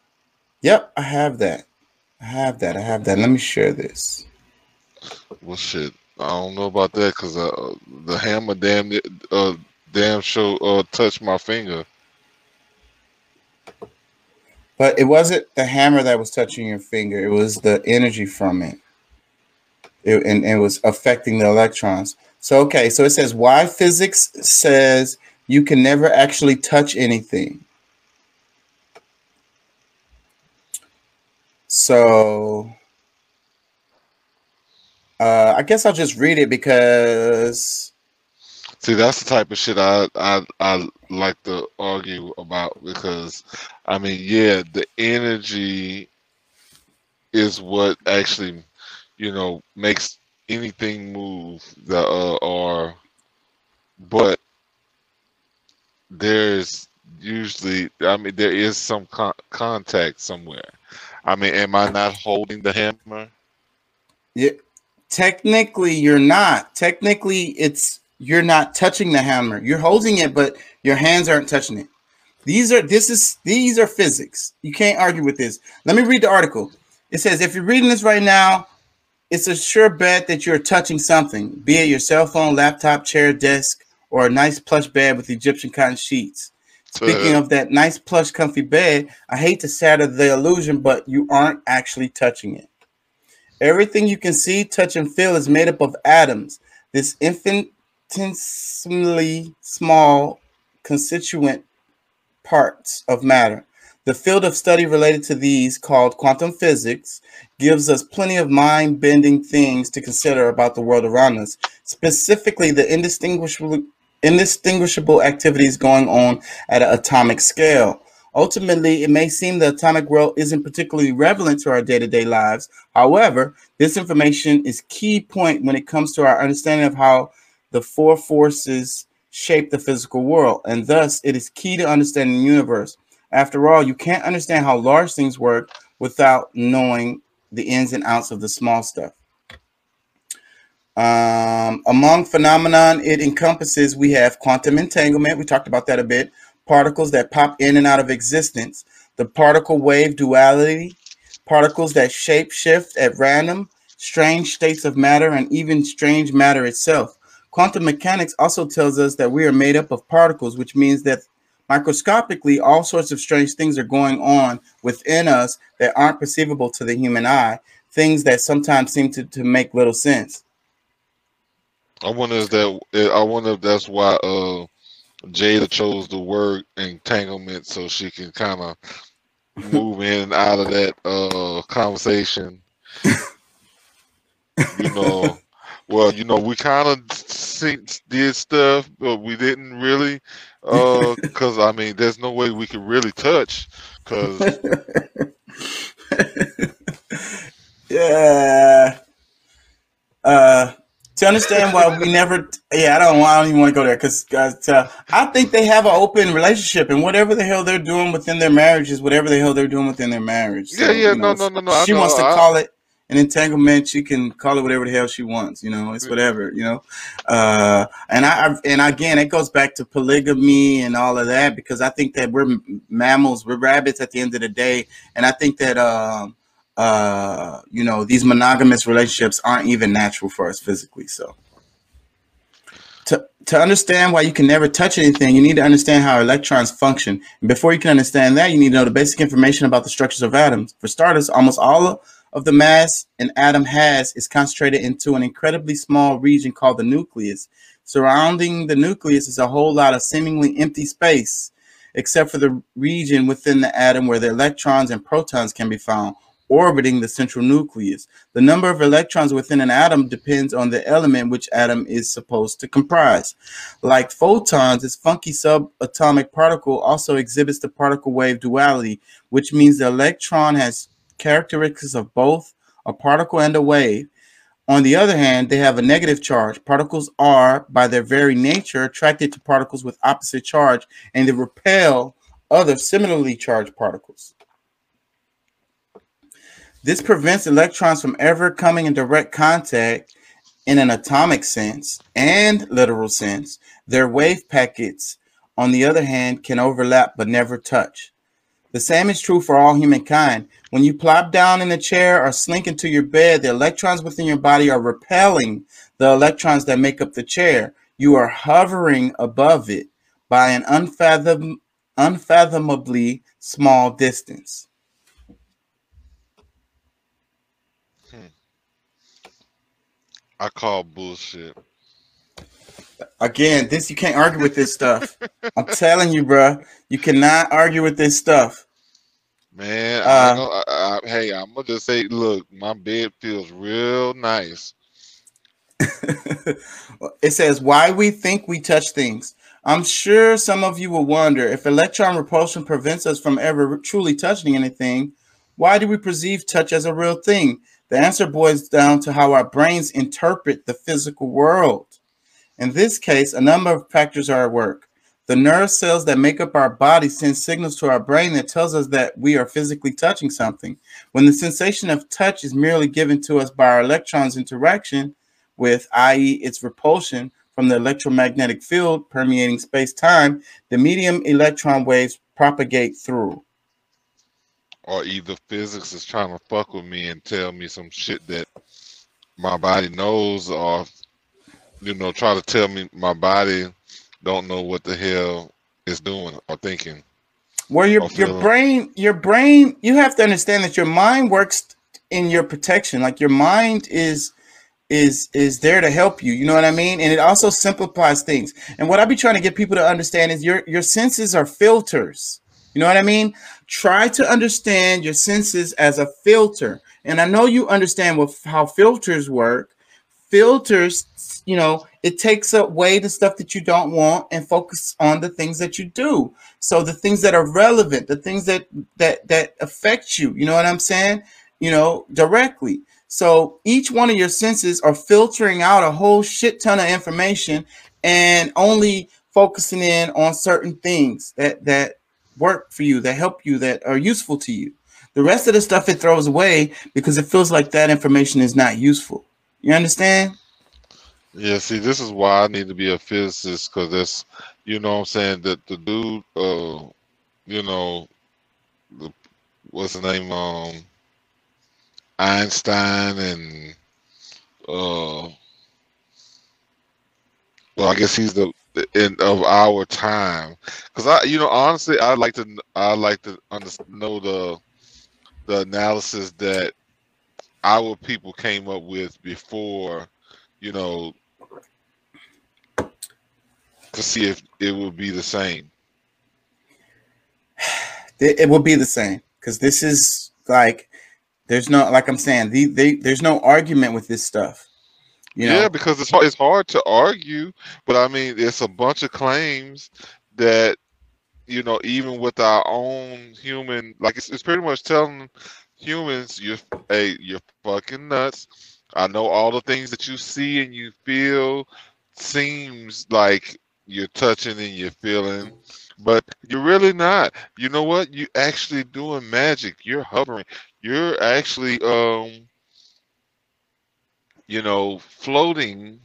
Yep, I have that. I have that. I have that. Let me share this. Well, shit, I don't know about that because uh, the hammer damn uh damn show uh touched my finger. But it wasn't the hammer that was touching your finger, it was the energy from it. It- and it was affecting the electrons. So, okay, so it says why physics says you can never actually touch anything. So, uh, I guess I'll just read it because See, that's the type of shit I I I like to argue about because I mean, yeah, the energy is what actually, you know, makes anything move the uh, or but there's usually I mean there is some con- contact somewhere. I mean, am I not holding the hammer? Yeah, technically you're not. Technically, it's you're not touching the hammer. You're holding it, but your hands aren't touching it. These are this is these are physics. You can't argue with this. Let me read the article. It says if you're reading this right now, it's a sure bet that you're touching something, be it your cell phone, laptop, chair, desk, or a nice plush bed with Egyptian cotton sheets. Speaking of that nice plush comfy bed, I hate to shatter the illusion, but you aren't actually touching it. Everything you can see, touch, and feel is made up of atoms. This infinitesimally small constituent parts of matter. The field of study related to these, called quantum physics, gives us plenty of mind bending things to consider about the world around us, specifically the indistinguishable, indistinguishable activities going on at an atomic scale. Ultimately, it may seem the atomic world isn't particularly relevant to our day-to-day lives. However, this information is key point when it comes to our understanding of how the four forces shape the physical world, and thus it is key to understanding the universe. After all, you can't understand how large things work without knowing the ins and outs of the small stuff. Um, among phenomenon it encompasses, we have quantum entanglement. We talked about that a bit. Particles that pop in and out of existence. The particle wave duality. Particles that shape shift at random. Strange states of matter and even strange matter itself. Quantum mechanics also tells us that we are made up of particles, which means that microscopically all sorts of strange things are going on within us that aren't perceivable to the human eye. Things that sometimes seem to, to make little sense. I wonder if that. I wonder if that's why uh, Jada chose the word entanglement so she can kind of move in and out of that uh, conversation. you know, well, you know, we kind of did stuff, but we didn't really, because uh, I mean, there's no way we could really touch, because. yeah. Uh to understand why we never yeah i don't, I don't even want to go there because uh, i think they have an open relationship and whatever the hell they're doing within their marriage is whatever the hell they're doing within their marriage. So, yeah yeah you know, no, no no no she wants to I, call it an entanglement she can call it whatever the hell she wants you know it's whatever you know. Uh, and I, and again it goes back to polygamy and all of that because i think that we're mammals we're rabbits at the end of the day and i think that um uh, you know, these monogamous relationships aren't even natural for us physically. So, to, to understand why you can never touch anything, you need to understand how electrons function. And before you can understand that, you need to know the basic information about the structures of atoms. For starters, almost all of the mass an atom has is concentrated into an incredibly small region called the nucleus. Surrounding the nucleus is a whole lot of seemingly empty space, except for the region within the atom where the electrons and protons can be found orbiting the central nucleus. The number of electrons within an atom depends on the element which atom is supposed to comprise. Like photons, this funky subatomic particle also exhibits the particle wave duality, which means the electron has characteristics of both a particle and a wave. On the other hand, they have a negative charge. Particles are, by their very nature, attracted to particles with opposite charge, and they repel other similarly charged particles. This prevents electrons from ever coming in direct contact in an atomic sense and literal sense. Their wave packets, on the other hand, can overlap but never touch. The same is true for all humankind. When you plop down in a chair or slink into your bed, the electrons within your body are repelling the electrons that make up the chair. You are hovering above it by an unfathom, unfathomably small distance. I call bullshit. Again, this you can't argue with this stuff. I'm telling you, bro, you cannot argue with this stuff. Man, uh, I know, I, I, hey, I'm gonna just say, look, my bed feels real nice. it says why we think we touch things. I'm sure some of you will wonder if electron repulsion prevents us from ever truly touching anything. Why do we perceive touch as a real thing? The answer boils down to how our brains interpret the physical world. In this case, a number of factors are at work. The nerve cells that make up our body send signals to our brain that tells us that we are physically touching something. When the sensation of touch is merely given to us by our electrons' interaction with, i.e., its repulsion from the electromagnetic field permeating space-time, the medium electron waves propagate through or either physics is trying to fuck with me and tell me some shit that my body knows or you know try to tell me my body don't know what the hell is doing or thinking. Well your your brain your brain you have to understand that your mind works in your protection. Like your mind is is is there to help you. You know what i mean? And it also simplifies things. And what i be trying to get people to understand is your your senses are filters you know what I mean? Try to understand your senses as a filter. And I know you understand what how filters work. Filters, you know, it takes away the stuff that you don't want and focus on the things that you do. So the things that are relevant, the things that that that affect you, you know what I'm saying? You know, directly. So each one of your senses are filtering out a whole shit ton of information and only focusing in on certain things that that work for you, that help you, that are useful to you. The rest of the stuff it throws away because it feels like that information is not useful. You understand? Yeah, see, this is why I need to be a physicist because that's, you know what I'm saying, that the dude, uh, you know, the, what's the name, um, Einstein and, uh, well, I guess he's the, the end of our time. Because I, you know, honestly, I like to, I like to know the, the analysis that our people came up with before, you know, to see if it would be the same. It, will be the same because this is like there's no like I'm saying the, they, there's no argument with this stuff. You know? Yeah, because it's hard, it's hard to argue, but I mean, it's a bunch of claims that you know, even with our own human, like it's, it's pretty much telling humans, you're hey, you're fucking nuts. I know all the things that you see and you feel seems like you're touching and you're feeling, but you're really not. You know what? You're actually doing magic. You're hovering. You're actually um you know floating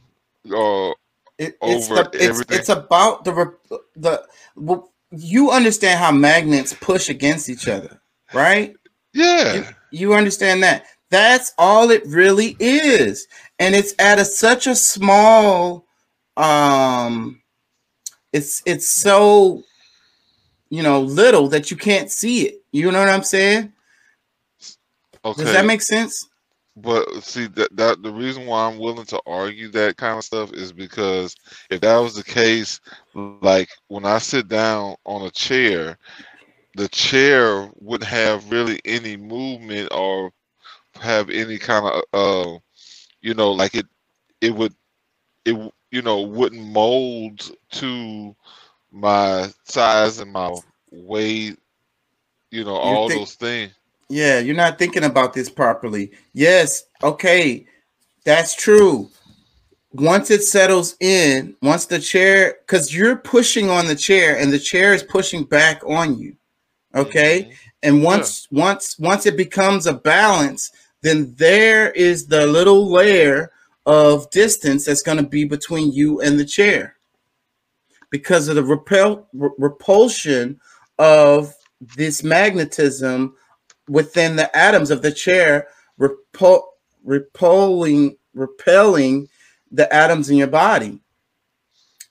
uh It, it's over the it's everything. it's about the the well, you understand how magnets push against each other, right? yeah. You, you understand that? That's all it really is, and it's at a such a small um it's it's so you know little that you can't see it. You know what I'm saying? Okay. Does that make sense? But see that that the reason why I'm willing to argue that kind of stuff is because if that was the case, like when I sit down on a chair, the chair wouldn't have really any movement or have any kind of uh you know like it it would it you know wouldn't mold to my size and my weight you know all think- those things Yeah, you're not thinking about this properly. Yes, okay, that's true. Once it settles in, once the chair, because you're pushing on the chair and the chair is pushing back on you. Okay. Mhm. And once once once it becomes a balance, then there is the little layer of distance that's going to be between you and the chair because of the repel re- repulsion of this magnetism within the atoms of the chair repul- repelling repelling the atoms in your body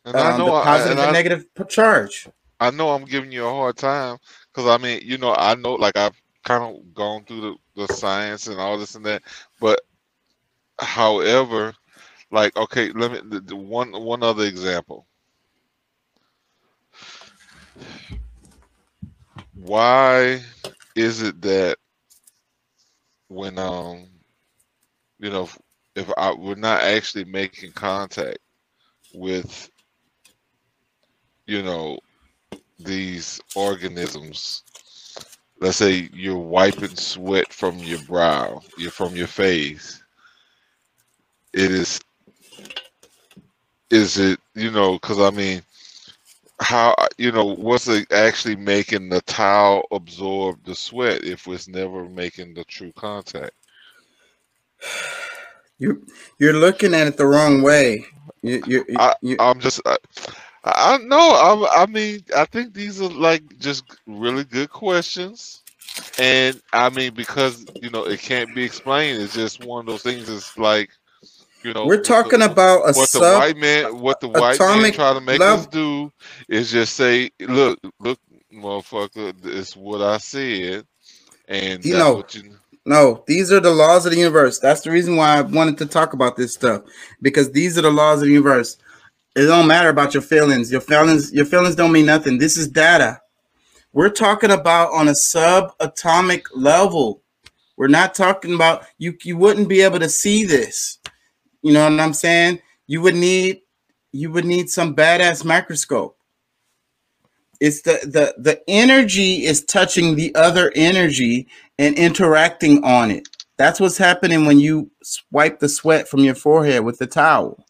and I um, know the I, positive and and I, negative charge I know I'm giving you a hard time because I mean, you know, I know like I've kind of gone through the, the science and all this and that, but however, like okay, let me the, the one one other example. Why is it that when um you know if, if I we're not actually making contact with you know these organisms let's say you're wiping sweat from your brow you're from your face it is is it you know because i mean how you know what's it actually making the towel absorb the sweat if it's never making the true contact? You you're looking at it the wrong way. You, you, I- you, i'm just i, I know I, I mean i think these are like just really good questions. And i mean because you know it can't be explained. It's just one of those things it's like you know we're talking the, about a what the sub white man what the white man atomic try to make us do is just say look look motherfucker it's what i said and You know, you No, these are the laws of the universe. That's the reason why I wanted to talk about this stuff because these are the laws of the universe. It don't matter about your feelings. Your feelings, your feelings don't mean nothing. This is data. We're talking about on a subatomic level. We're not talking about you. You wouldn't be able to see this. You know what I'm saying? You would need you would need some badass microscope. It's the the the energy is touching the other energy and interacting on it. That's what's happening when you swipe the sweat from your forehead with the towel.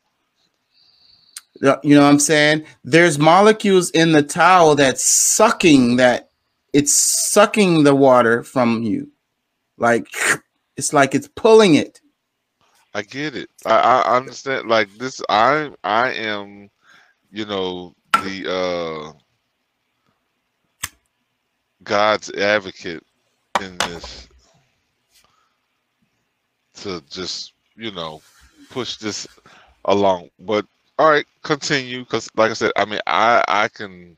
You know what I'm saying? There's molecules in the towel that's sucking that it's sucking the water from you. Like it's like it's pulling it. I get it. I, I understand. Like this, I I am, you know, the uh God's advocate in this to just you know push this along. But all right, continue because, like I said, I mean, I I can.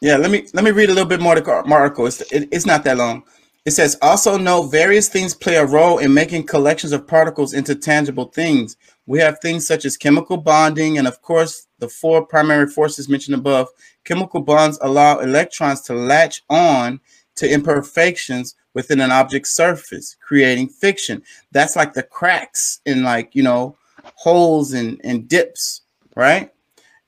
Yeah, let me let me read a little bit more the article. It's it, it's not that long. It says also know various things play a role in making collections of particles into tangible things. We have things such as chemical bonding, and of course, the four primary forces mentioned above. Chemical bonds allow electrons to latch on to imperfections within an object's surface, creating fiction. That's like the cracks in like, you know, holes and, and dips, right?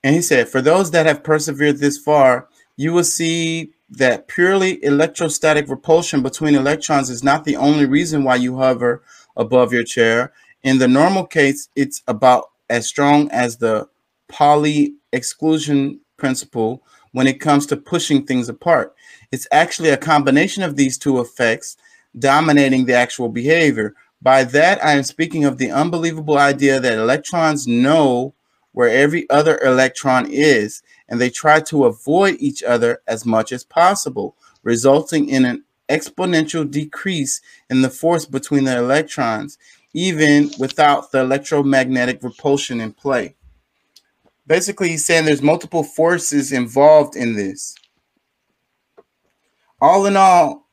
And he said, for those that have persevered this far, you will see that purely electrostatic repulsion between electrons is not the only reason why you hover above your chair. In the normal case, it's about as strong as the Pauli exclusion principle when it comes to pushing things apart. It's actually a combination of these two effects dominating the actual behavior. By that, I am speaking of the unbelievable idea that electrons know where every other electron is, and they try to avoid each other as much as possible, resulting in an exponential decrease in the force between the electrons, even without the electromagnetic repulsion in play. Basically, he's saying there's multiple forces involved in this all in all,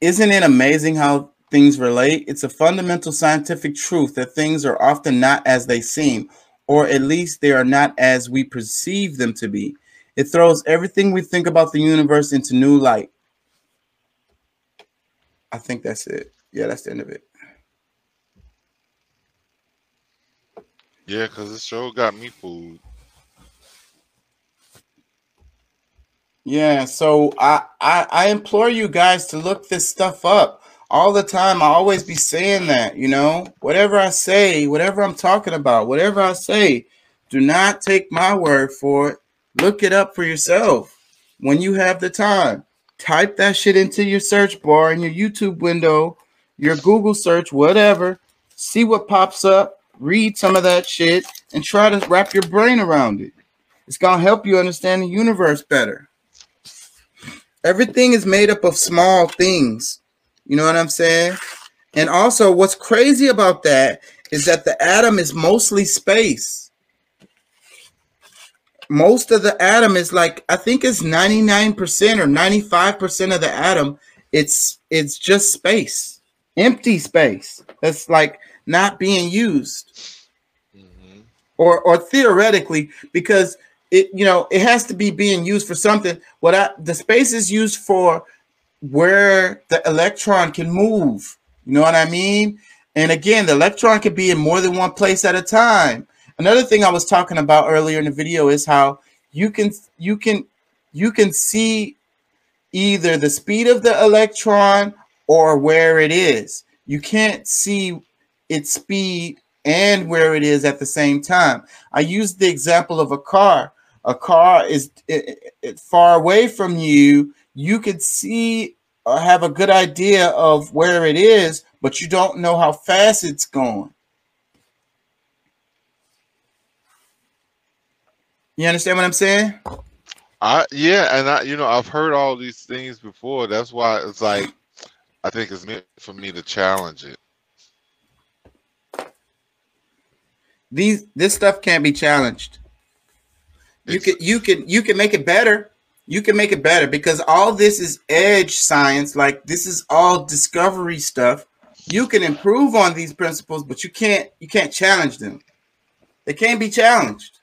isn't it amazing how things relate? It's a fundamental scientific truth that things are often not as they seem, or at least they are not as we perceive them to be. It throws everything we think about the universe into new light. I think that's it. Yeah, that's the end of it. Yeah, because the show got me fooled. Yeah, so I, I I implore you guys to look this stuff up all the time. I always be saying that, you know, whatever I say, whatever I'm talking about, whatever I say, do not take my word for it. Look it up for yourself when you have the time. Type that shit into your search bar in your YouTube window, your Google search, whatever. See what pops up, read some of that shit, and try to wrap your brain around it. It's gonna help you understand the universe better everything is made up of small things. You know what I'm saying? And also, what's crazy about that is that the atom is mostly space. Most of the atom is like I think it's 99% or 95% of the atom. It's it's just space, empty space that's like not being used, mm-hmm. or or theoretically because it you know it has to be being used for something what I, the space is used for where the electron can move. You know what i mean? And again the electron can be in more than one place at a time. Another thing i was talking about earlier in the video is how you can you can you can see either the speed of the electron or where it is. You can't see its speed and where it is at the same time. I used the example of a car. A car is it, it, far away from you, you could see or have a good idea of where it is, but you don't know how fast it's going. You understand what I'm saying? I yeah, and I you know I've heard all these things before. That's why it's like I think it's meant for me to challenge it. These this stuff can't be challenged you can you can you can make it better you can make it better because all this is edge science. Like this is all discovery stuff. You can improve on these principles but you can't you can't challenge them. They can't be challenged.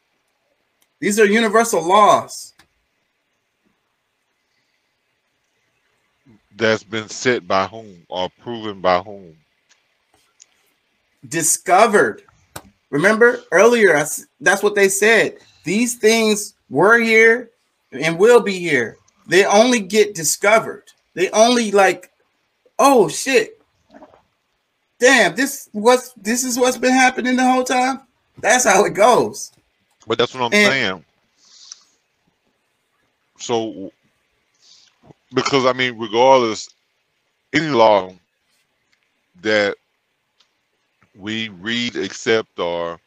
These are universal laws. That's been set by whom or proven by whom? Discovered. Remember earlier I, that's what they said. These things were here and will be here. They only get discovered. They only like, oh shit. Damn, this what's this is what's been happening the whole time. That's how it goes. But that's what I'm And- saying. So, because I mean, regardless, any law that we read, accept, or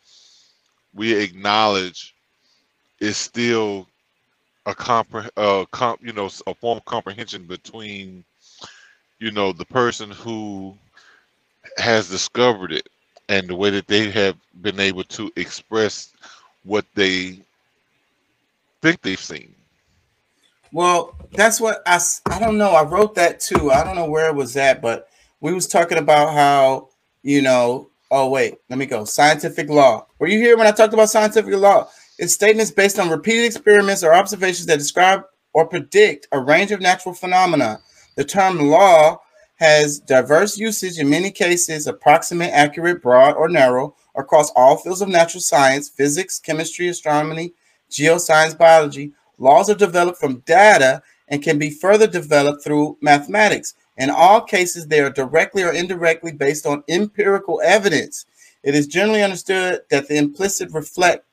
we acknowledge is still a compre- uh, comp, you know, a form of comprehension between, you know, the person who has discovered it and the way that they have been able to express what they think they've seen. Well, that's what I I don't know. I wrote that too. I don't know where it was at, but we was talking about how, you know, oh wait, let me go. Scientific law. Were you here when I talked about scientific law? It's statements based on repeated experiments or observations that describe or predict a range of natural phenomena. The term law has diverse usage in many cases, approximate, accurate, broad, or narrow, across all fields of natural science, physics, chemistry, astronomy, geoscience, biology. Laws are developed from data and can be further developed through mathematics. In all cases, they are directly or indirectly based on empirical evidence. It is generally understood that the implicit reflect,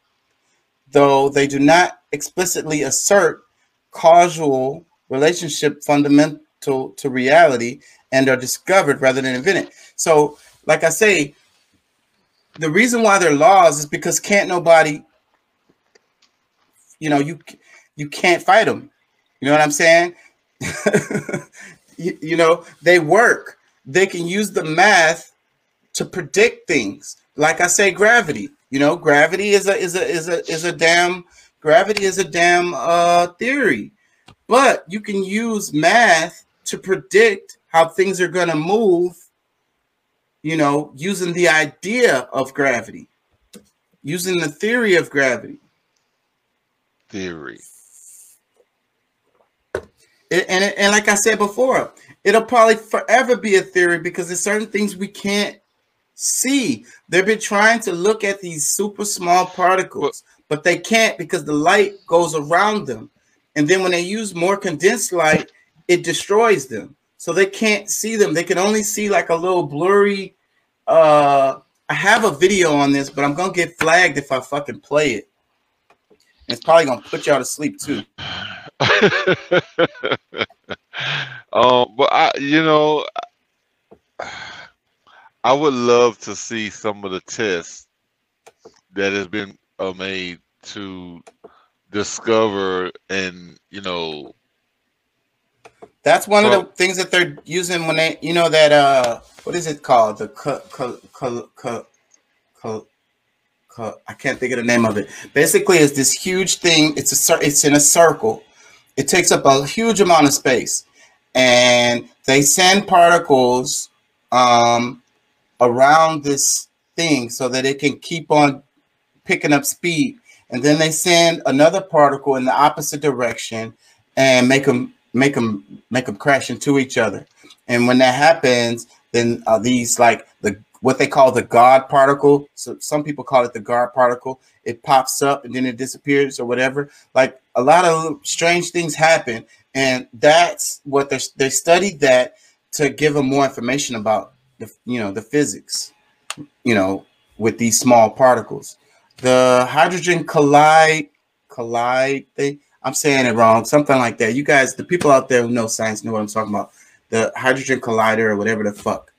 though they do not explicitly assert causal relationship fundamental to reality and are discovered rather than invented. So, like I say, the reason why they're laws is because can't nobody, you know, you you can't fight them. You know what I'm saying? you, you know, they work. They can use the math to predict things. Like I say, gravity. You know, gravity is a is a is a is a damn gravity is a damn uh theory. But you can use math to predict how things are gonna move, you know, using the idea of gravity, using the theory of gravity. Theory. It- and it- and like I said before, it'll probably forever be a theory because there's certain things we can't see. They've been trying to look at these super small particles, but they can't because the light goes around them. And then when they use more condensed light, it destroys them. So they can't see them. They can only see like a little blurry. Uh, I have a video on this, but I'm gonna get flagged if I fucking play it. It's probably gonna put y'all to sleep too. um, but I, you know, I would love to see some of the tests that has been uh, made to discover and you know That's one of the things that they're using when they, you know, that uh, what is it called? The cu- cu- cu- cu- cu- cu- I can't think of the name of it. Basically, it's this huge thing. It's a cir- it's in a circle. It takes up a huge amount of space, and they send particles um, around this thing so that it can keep on picking up speed. And then they send another particle in the opposite direction and make them make them make them crash into each other. And when that happens, then uh, these like the what they call the God particle. So some people call it the God particle. It pops up and then it disappears or whatever. Like a lot of strange things happen, and that's what they they studied that to give them more information about the you know the physics, you know, with these small particles. The hydrogen collide collide thing. I'm saying it wrong, something like that. You guys, the people out there who know science know what I'm talking about. The hydrogen collider or whatever the fuck.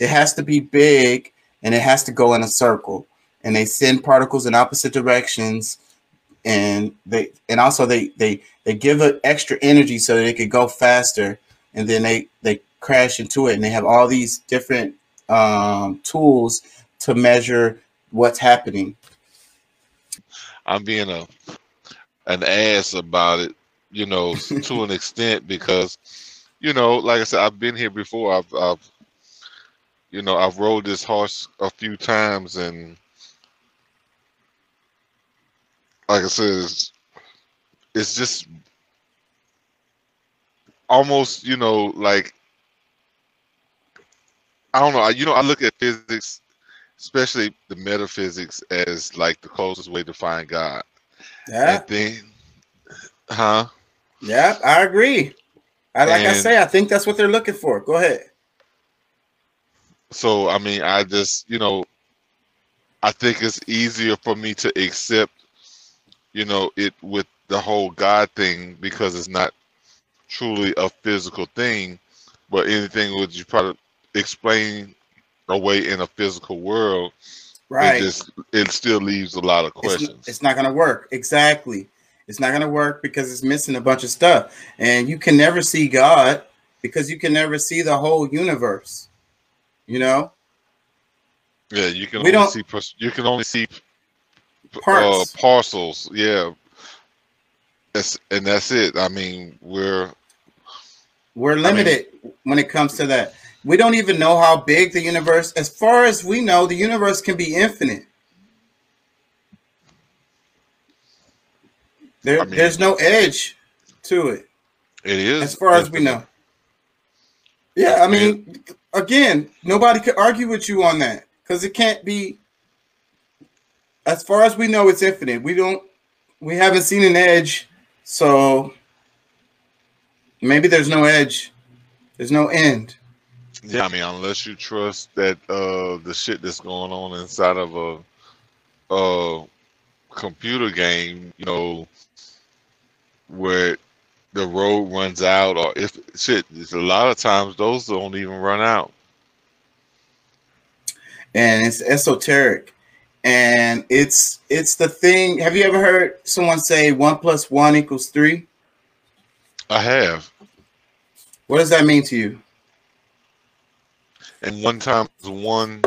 It has to be big and it has to go in a circle. And they send particles in opposite directions, and they and also they they they give it extra energy so that it could go faster. And then they they crash into it, and they have all these different um, tools to measure what's happening. I'm being a an ass about it, you know, to an extent because, you know, like I said, I've been here before. I've, I've, you know, I've rode this horse a few times, and like I said, it's, it's just almost, you know, like I don't know. I, you know, I look at physics, especially the metaphysics, as like the closest way to find God Yeah. And then, huh? Yeah, I agree. I like I say, I think that's what they're looking for. Go ahead. So I mean, I just you know, I think it's easier for me to accept, you know, it with the whole God thing because it's not truly a physical thing, but anything which you probably explain away in a physical world, Right. it just it still leaves a lot of questions. it's not going to work. Exactly. It's not going to work because it's missing a bunch of stuff. And you can never see God because you can never see the whole universe. You know, yeah, you can we only see you can only see uh, parcels. Yeah. That's and that's it. I mean, we're we're limited when it comes to that. We don't even know how big the universe, as far as we know, the universe can be infinite. There, I mean- there's no edge to it. it is as far as we know. Yeah, I mean, again, nobody could argue with you on that because it can't be. As far as we know, it's infinite. We don't, we haven't seen an edge, so maybe there's no edge. There's no end. Yeah, I mean, unless you trust that uh the shit that's going on inside of a uh computer game, you know, where the road runs out, or if shit, it's a lot of times those don't even run out. and it's esoteric. And it's it's the thing have you ever heard someone say one plus one equals three? I have, what does that mean to you and one times one,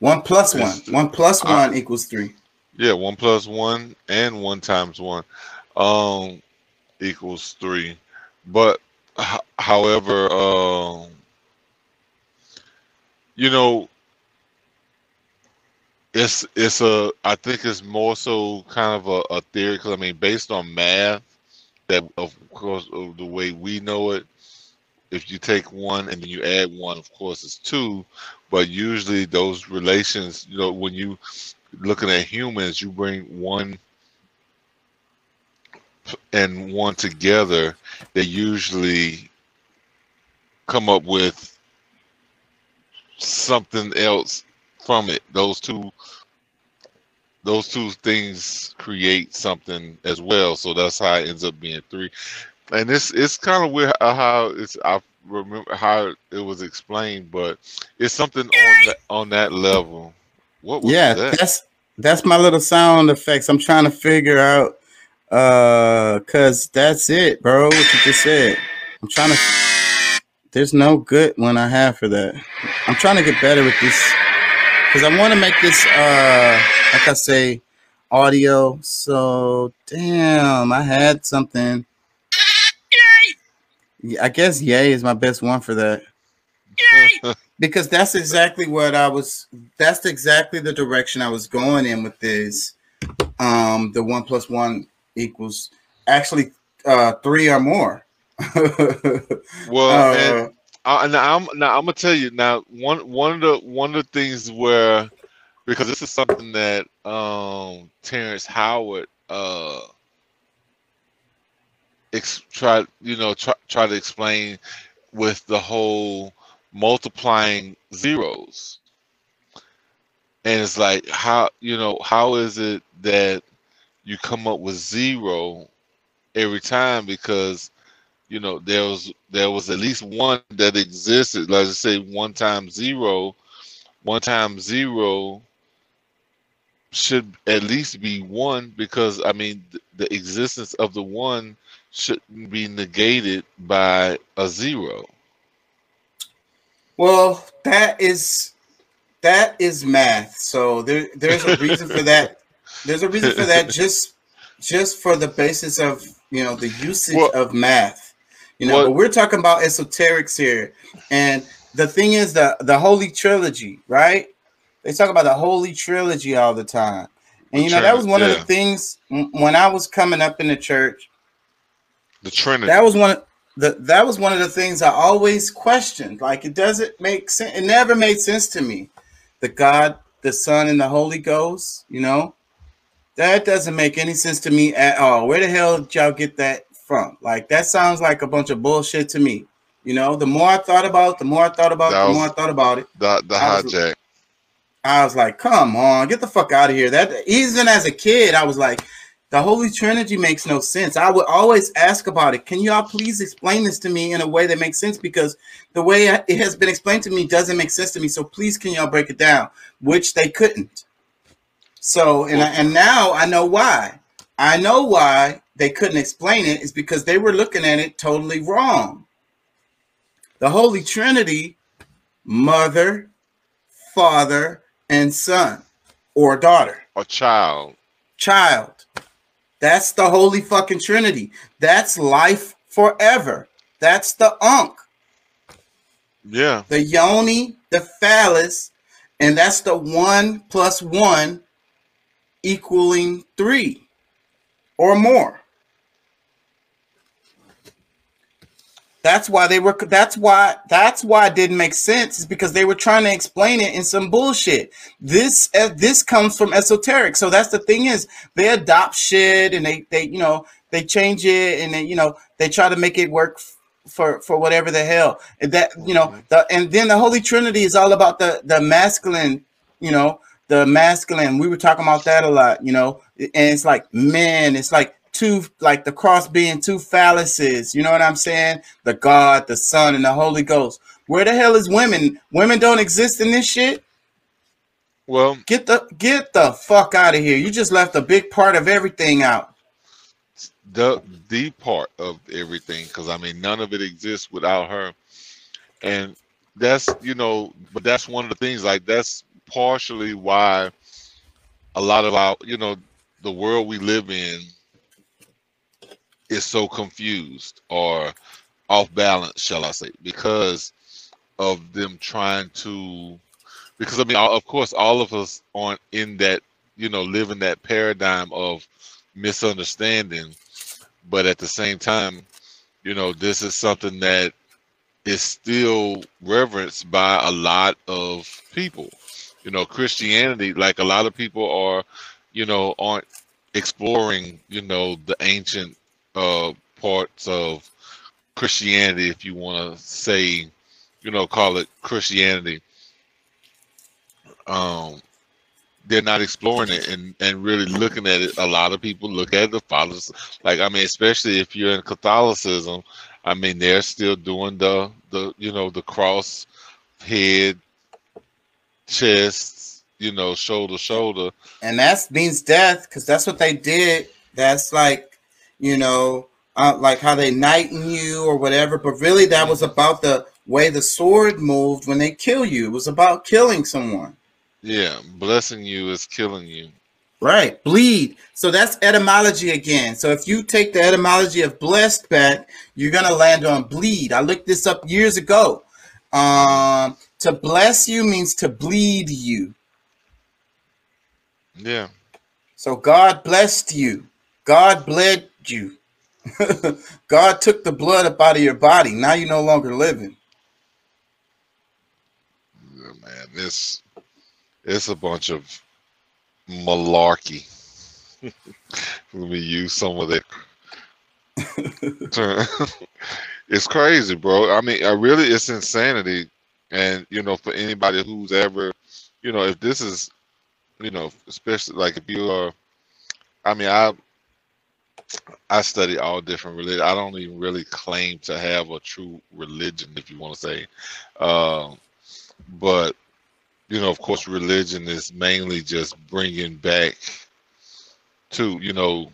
one plus one one I- one equals three yeah, one plus one and one times one, um, equals three. But h- however, um, you know, it's it's a I think it's more so kind of a, a theory because I mean based on math that of course of the way we know it if you take one and then you add one of course it's two but usually those relations you know when you looking at humans you bring one and one together they usually come up with something else from it. Those two those two things create something as well. So that's how it ends up being three and it's it's kind of weird how- how it's i remember how it was explained but it's something on that on that level. What was yeah that? that's that's my little sound effects. I'm trying to figure out uh because that's it bro what you just said. I'm trying to there's no good one i have for that. I'm trying to get better with this because i want to make this uh like i say audio. So damn i had something. yeah, i guess yay is my best one for that Yay! because that's exactly what I was. That's exactly the direction I was going in with this. Um, the one plus one equals actually uh three or more. well Uh, and Uh, now I'm now I'm gonna tell you now one one of the one of the things where because this is something that um Terrence Howard uh ex- tried you know try, try to explain with the whole multiplying zeros. And it's like how you know how is it that you come up with zero every time? Because you know there was there was at least one that existed. Let's say one times zero one times zero should at least be one because i mean th- the existence of the one shouldn't be negated by a zero well, that is that is math. So there there's a reason for that. There's a reason for that just just for the basis of you know the usage Well- of math. You know, Well- we're talking about esoterics here. And the thing is the the holy trilogy, right? They talk about the holy trilogy all the time. And you know, that was one of the things when I was coming up in the church, the trinity that was one of the that was one of the things I always questioned. Like it doesn't make sense. It never made sense to me. The God, the Son, and the Holy Ghost. You know, That doesn't make any sense to me at all. Where the hell did y'all get that from? Like that sounds like a bunch of bullshit to me. You know, the more I thought about it, the more I thought about it, the more I thought about it. The the I was- hijack. I was like, come on, get the fuck out of here. That even as a kid, I was like, the Holy Trinity makes no sense. I would always ask about it. Can y'all please explain this to me in a way that makes sense? Because the way it has been explained to me doesn't make sense to me. So please, can y'all break it down? Which they couldn't. So and I, and now I know why. I know why they couldn't explain it is because they were looking at it totally wrong. The Holy Trinity, Mother, Father, and Son, or daughter, A child. child. That's the Holy fucking Trinity. That's life forever. That's the Ankh, Yeah. the Yoni, the Phallus, and that's the one plus one equaling three or more. That's why they were. That's why. That's why it didn't make sense. Is because they were trying to explain it in some bullshit. This uh, this comes from esoteric. So that's the thing is they adopt shit and they they you know they change it and they you know they try to make it work for for whatever the hell and that you know the and then the Holy Trinity is all about the the masculine. You know the masculine. We were talking about that a lot. You know and it's like man, It's like two like the cross being two phalluses. You know what I'm saying? The God, the Son, and the Holy Ghost. Where the hell is women? Women don't exist in this shit. Well, Get the get the fuck out of here. You just left a big part of everything out. the the part of everything because I mean none of it exists without her, and that's you know, but that's one of the things like that's partially why a lot of our you know the world we live in is so confused or off balance, shall I say, because of them trying to because I mean of course all of us aren't in that you know live in that paradigm of misunderstanding but at the same time you know this is something that is still reverenced by a lot of people. You know christianity like a lot of people are you know aren't exploring you know the ancient uh parts of christianity if you want to say you know call it christianity um they're not exploring it and, and really looking at it. A lot of people look at the fathers like I mean, especially if you're in Catholicism, I mean they're still doing the the you know the cross head, chest, you know, shoulder shoulder. And that means death, because that's what they did. That's like, you know, uh, like how they knighten you or whatever. But really, that was about the way the sword moved when they kill you. It was about killing someone. Yeah, blessing you is killing you. Right, bleed. So that's etymology again. So if you take the etymology of blessed back, you're gonna land on bleed. I looked this up years ago. Um, to bless you means to bleed you. Yeah, So God blessed you. God bled you. God took the blood up out of your body. Now you're no longer living. yeah, man, it's it's a bunch of malarkey. Let me use some of that. it's crazy, bro. I mean, I really, it's insanity. And you know, for anybody who's ever, you know, if this is, you know, especially like if you are, I mean, I I study all different religions. I don't even really claim to have a true religion, if you want to say. Um, but you know, of course, religion is mainly just bringing back to you know,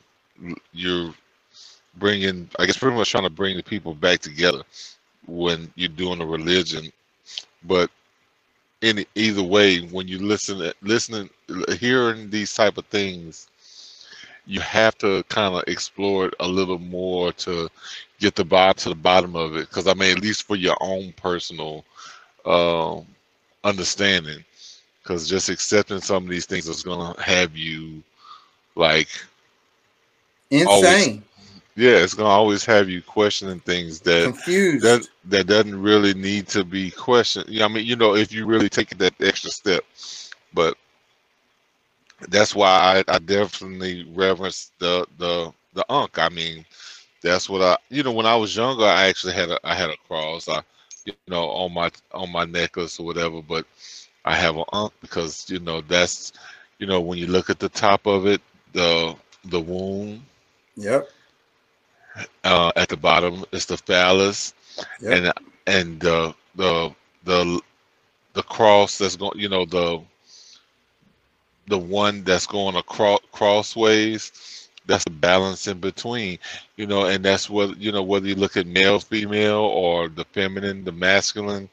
you're bringing. I guess pretty much trying to bring the people back together when you're doing a religion. But in either way, when you listen, listening, hearing these type of things, you have to kind of explore it a little more to get the bottom to the bottom of it. Because I mean, at least for your own personal um, understanding. Because just accepting some of these things is gonna have you like, Insane. yeah, it's gonna always have you questioning things that Confused. that that doesn't really need to be questioned. Yeah, I mean, you know, if you really take that extra step, but that's why I, I definitely reverence the the the ankh. I mean, that's what I you know when I was younger I actually had a I had a cross. I you know on my on my necklace or whatever, but I have an ankh because you know that's you know when you look at the top of it, the the womb. Yep. Uh, at the bottom is the phallus, Yep. and and the the the the cross that's going you know the the one that's going across crossways that's the balance in between you know and that's what you know whether you look at male female or the feminine the masculine.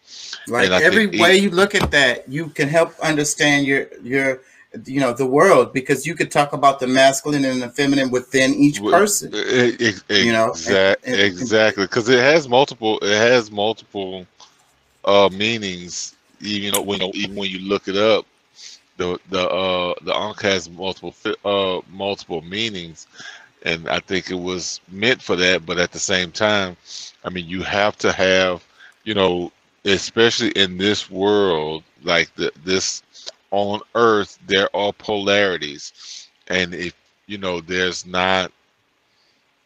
Like every way each- you look at that you can help understand your your you know the world because you could talk about the masculine and the feminine within each person. e- e- You know, exact- and- and- exactly because it has multiple it has multiple uh meanings even though when even when you look it up the the uh the ankh has multiple uh multiple meanings and i think it was meant for that but at the same time i mean you have to have you know especially in this world like the, this on earth there are polarities and if you know there's not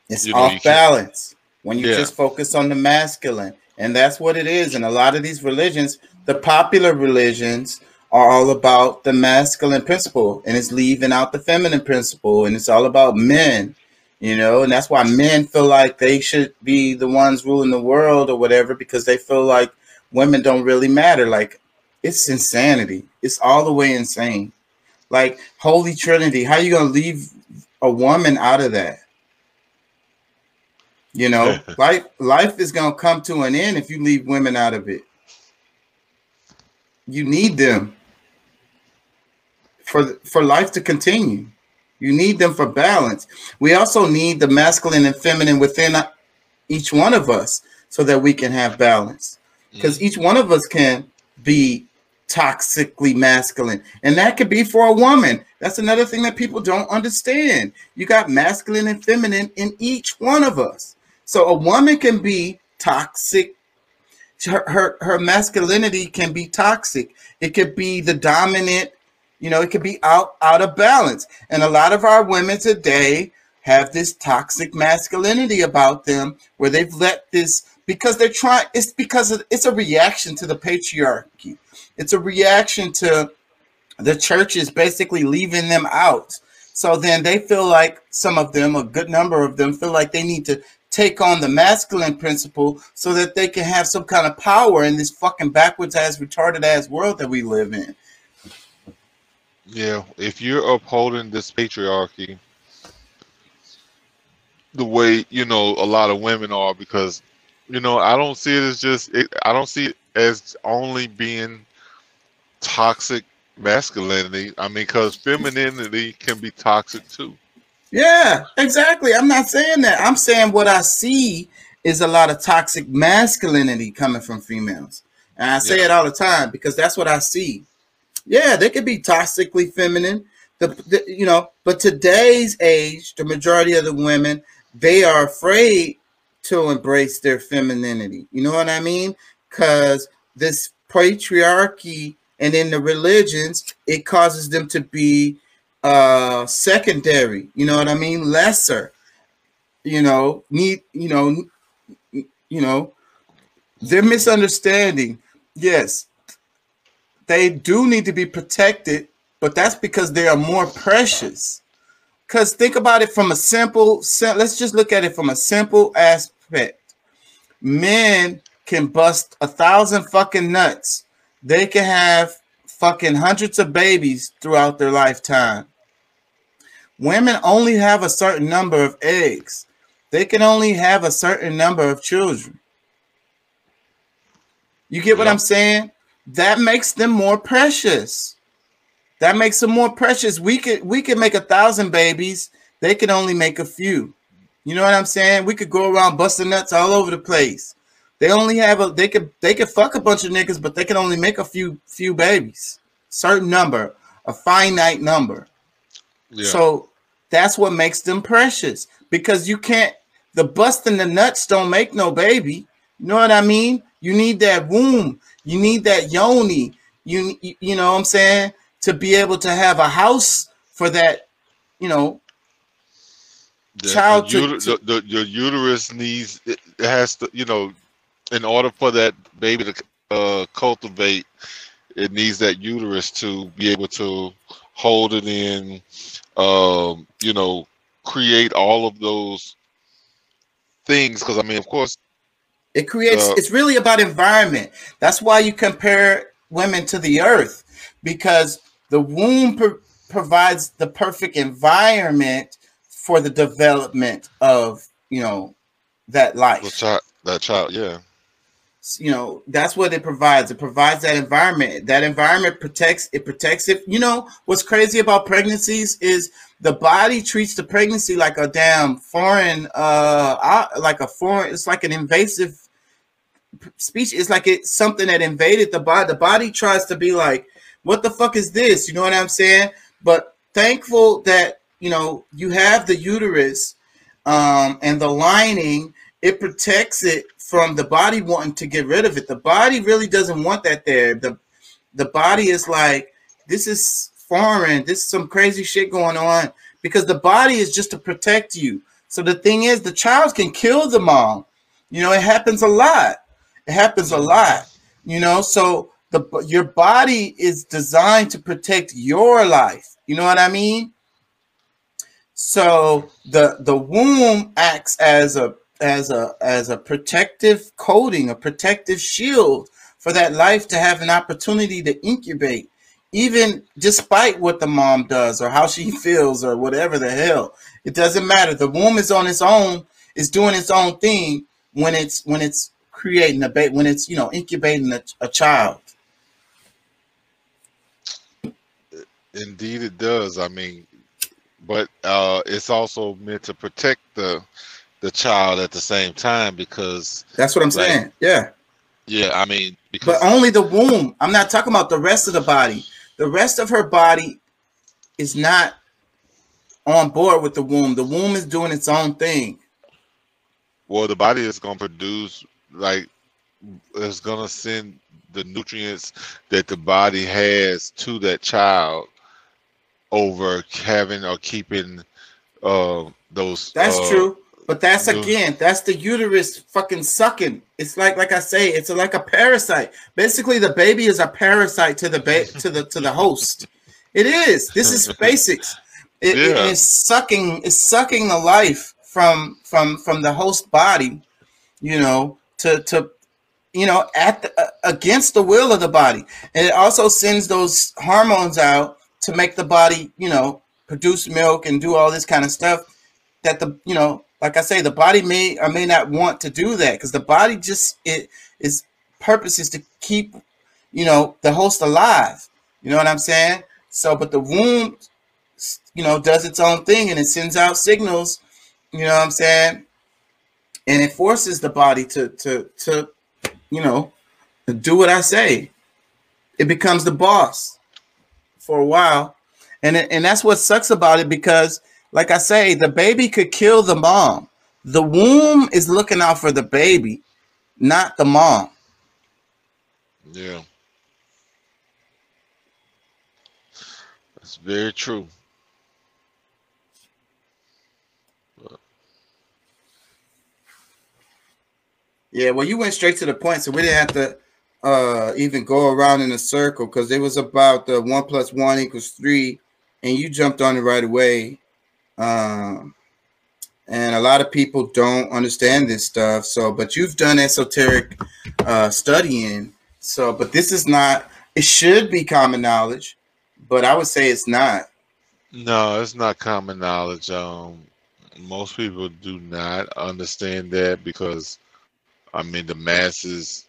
it's you know, off balance when you Yeah. just focus on the masculine and that's what it is and a lot of these religions the popular religions are all about the masculine principle and it's leaving out the feminine principle and it's all about men you know? And that's why men feel like they should be the ones ruling the world or whatever because they feel like women don't really matter. Like it's insanity. It's all the way insane. Like holy trinity how you gonna leave a woman out of that? You know? Life life is gonna come to an end if you leave women out of it. You need them for for life to continue. You need them for balance. We also need the masculine and feminine within uh, each one of us so that we can have balance. Because mm. each one of us can be toxically masculine. And that could be for a woman. That's another thing that people don't understand. You got masculine and feminine in each one of us. So a woman can be toxic. Her, her her masculinity can be toxic. It could be the dominant you know it could be out out of balance. And a lot of our women today have this toxic masculinity about them where they've let this because they're trying it's because of, it's a reaction to the patriarchy. It's a reaction to the churches basically leaving them out. So then they feel like some of them a good number of them feel like they need to take on the masculine principle so that they can have some kind of power in this fucking backwards ass retarded ass world that we live in Yeah, if you're upholding this patriarchy the way, you know, a lot of women are, because, you know, I don't see it as just, it, I don't see it as only being toxic masculinity. I mean, because femininity can be toxic too. Yeah, exactly. I'm not saying that. I'm saying what I see is a lot of toxic masculinity coming from females. And I say Yeah. it all the time because that's what I see. Yeah, they could be toxically feminine. The, the you know, but today's age, the majority of the women, they are afraid to embrace their femininity. You know what I mean? Because this patriarchy and in the religions, it causes them to be uh secondary you know what i mean lesser you know need you know you know they're misunderstanding yes they do need to be protected but that's because they are more precious. Because think about it from a simple sim- let's just look at it from a simple aspect. Men can bust a thousand fucking nuts. They can have fucking hundreds of babies throughout their lifetime. Women only have a certain number of eggs. They can only have a certain number of children. You get what i'm saying that makes them more precious. That makes them more precious. We could we could make a thousand babies. They can only make a few. You know what i'm saying? We could go around busting nuts all over the place. They only have a they could they could fuck a bunch of niggas but they can only make a few few babies. Certain number a finite number. Yeah. so that's what makes them precious. Because you can't the busting the nuts don't make no baby. You know what I mean? You need that womb, you need that yoni, you you, know what I'm saying, to be able to have a house for that, you know, The, child the, uter- to- the, the, your uterus needs it it has to you know in order for that baby to uh, cultivate it needs that uterus to be able to hold it in um, you know create all of those things. Because i mean of course It creates. Uh, it's really about environment. That's why you compare women to the earth, because the womb pro- provides the perfect environment for the development of you know that life. the child that child yeah you know that's what it provides it provides that environment that environment protects it protects it you know what's crazy about pregnancies is the body treats the pregnancy like a damn foreign uh, like a foreign it's like an invasive species it's like it's something that invaded the body the body tries to be like what the fuck is this you know what i'm saying but thankful that you know you have the uterus um and the lining it protects it from the body wanting to get rid of it. The body really doesn't want that there. The the body is like, this is foreign, this is some crazy shit going on. Because the body is just to protect you. So the thing is, the child can kill the mom. You know, it happens a lot. It happens a lot. You know, so the your body is designed to protect your life. You know what I mean? So the the womb acts as a as a as a protective coating, a protective shield for that life to have an opportunity to incubate, even despite what the mom does or how she feels or whatever the hell. It doesn't matter. The womb is on its own, is doing its own thing when it's when it's creating a baby, when it's you know incubating a, a child. Indeed, it does. I mean, but uh, it's also meant to protect the the child at the same time because, That's what I'm Right. saying. Yeah. yeah, I mean, because But only the womb. I'm not talking about the rest of the body. The rest of her body is not on board with the womb. The womb is doing its own thing. well, the body is going to produce like it's going to send the nutrients that the body has to that child over having or keeping uh, those. That's uh, true. But that's again, that's the uterus fucking sucking. It's like, like I say, it's like a parasite. Basically, the baby is a parasite to the ba- to the to the host. It is. This is basics. It, it Yeah. is sucking. It's sucking the life from from from the host body. You know, to to you know at the, uh, against the will of the body, and it also sends those hormones out to make the body, you know, produce milk and do all this kind of stuff that the you know like i say the body may or may not want to do that because the body just it is purpose is to keep you know the host alive. You know what i'm saying? So but the womb you know does its own thing and it sends out signals you know what i'm saying and it forces the body to to to you know do what i say it becomes the boss for a while and it, and that's what sucks about it because like I say, the baby could kill the mom. The womb is looking out for the baby, not the mom. Yeah. That's very true. Yeah, well, you went straight to the point, so we didn't have to uh even go around in a circle because it was about the one plus one equals three, and you jumped on it right away. Um, and a lot of people don't understand this stuff. So, but you've done esoteric uh, studying. So, but this is not. It should be common knowledge, but I would say it's not. No, it's not common knowledge. Um, most people do not understand that because, I mean, the masses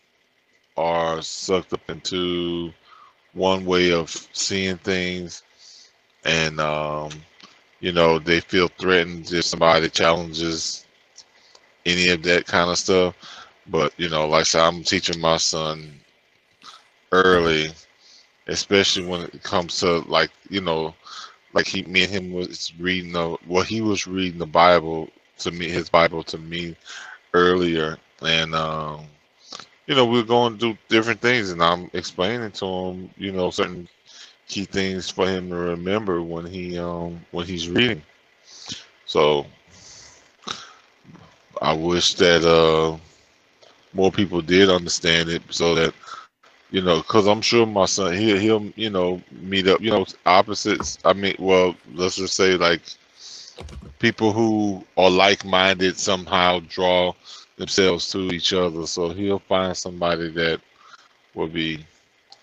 are sucked up into one way of seeing things, and um, you know they feel threatened if somebody challenges any of that kind of stuff. But you know, like I said, I'm teaching my son early, especially when it comes to like you know like he me and him was reading the well he was reading the bible to me his bible to me earlier and um you know we are going to do different things and i'm explaining to him you know certain key things for him to remember when he um when he's reading. So I wish that uh more people did understand it so that you know because i'm sure my son he, he'll you know meet up you know opposites i mean well let's just say like people who are like-minded somehow draw themselves to each other so he'll find somebody that will be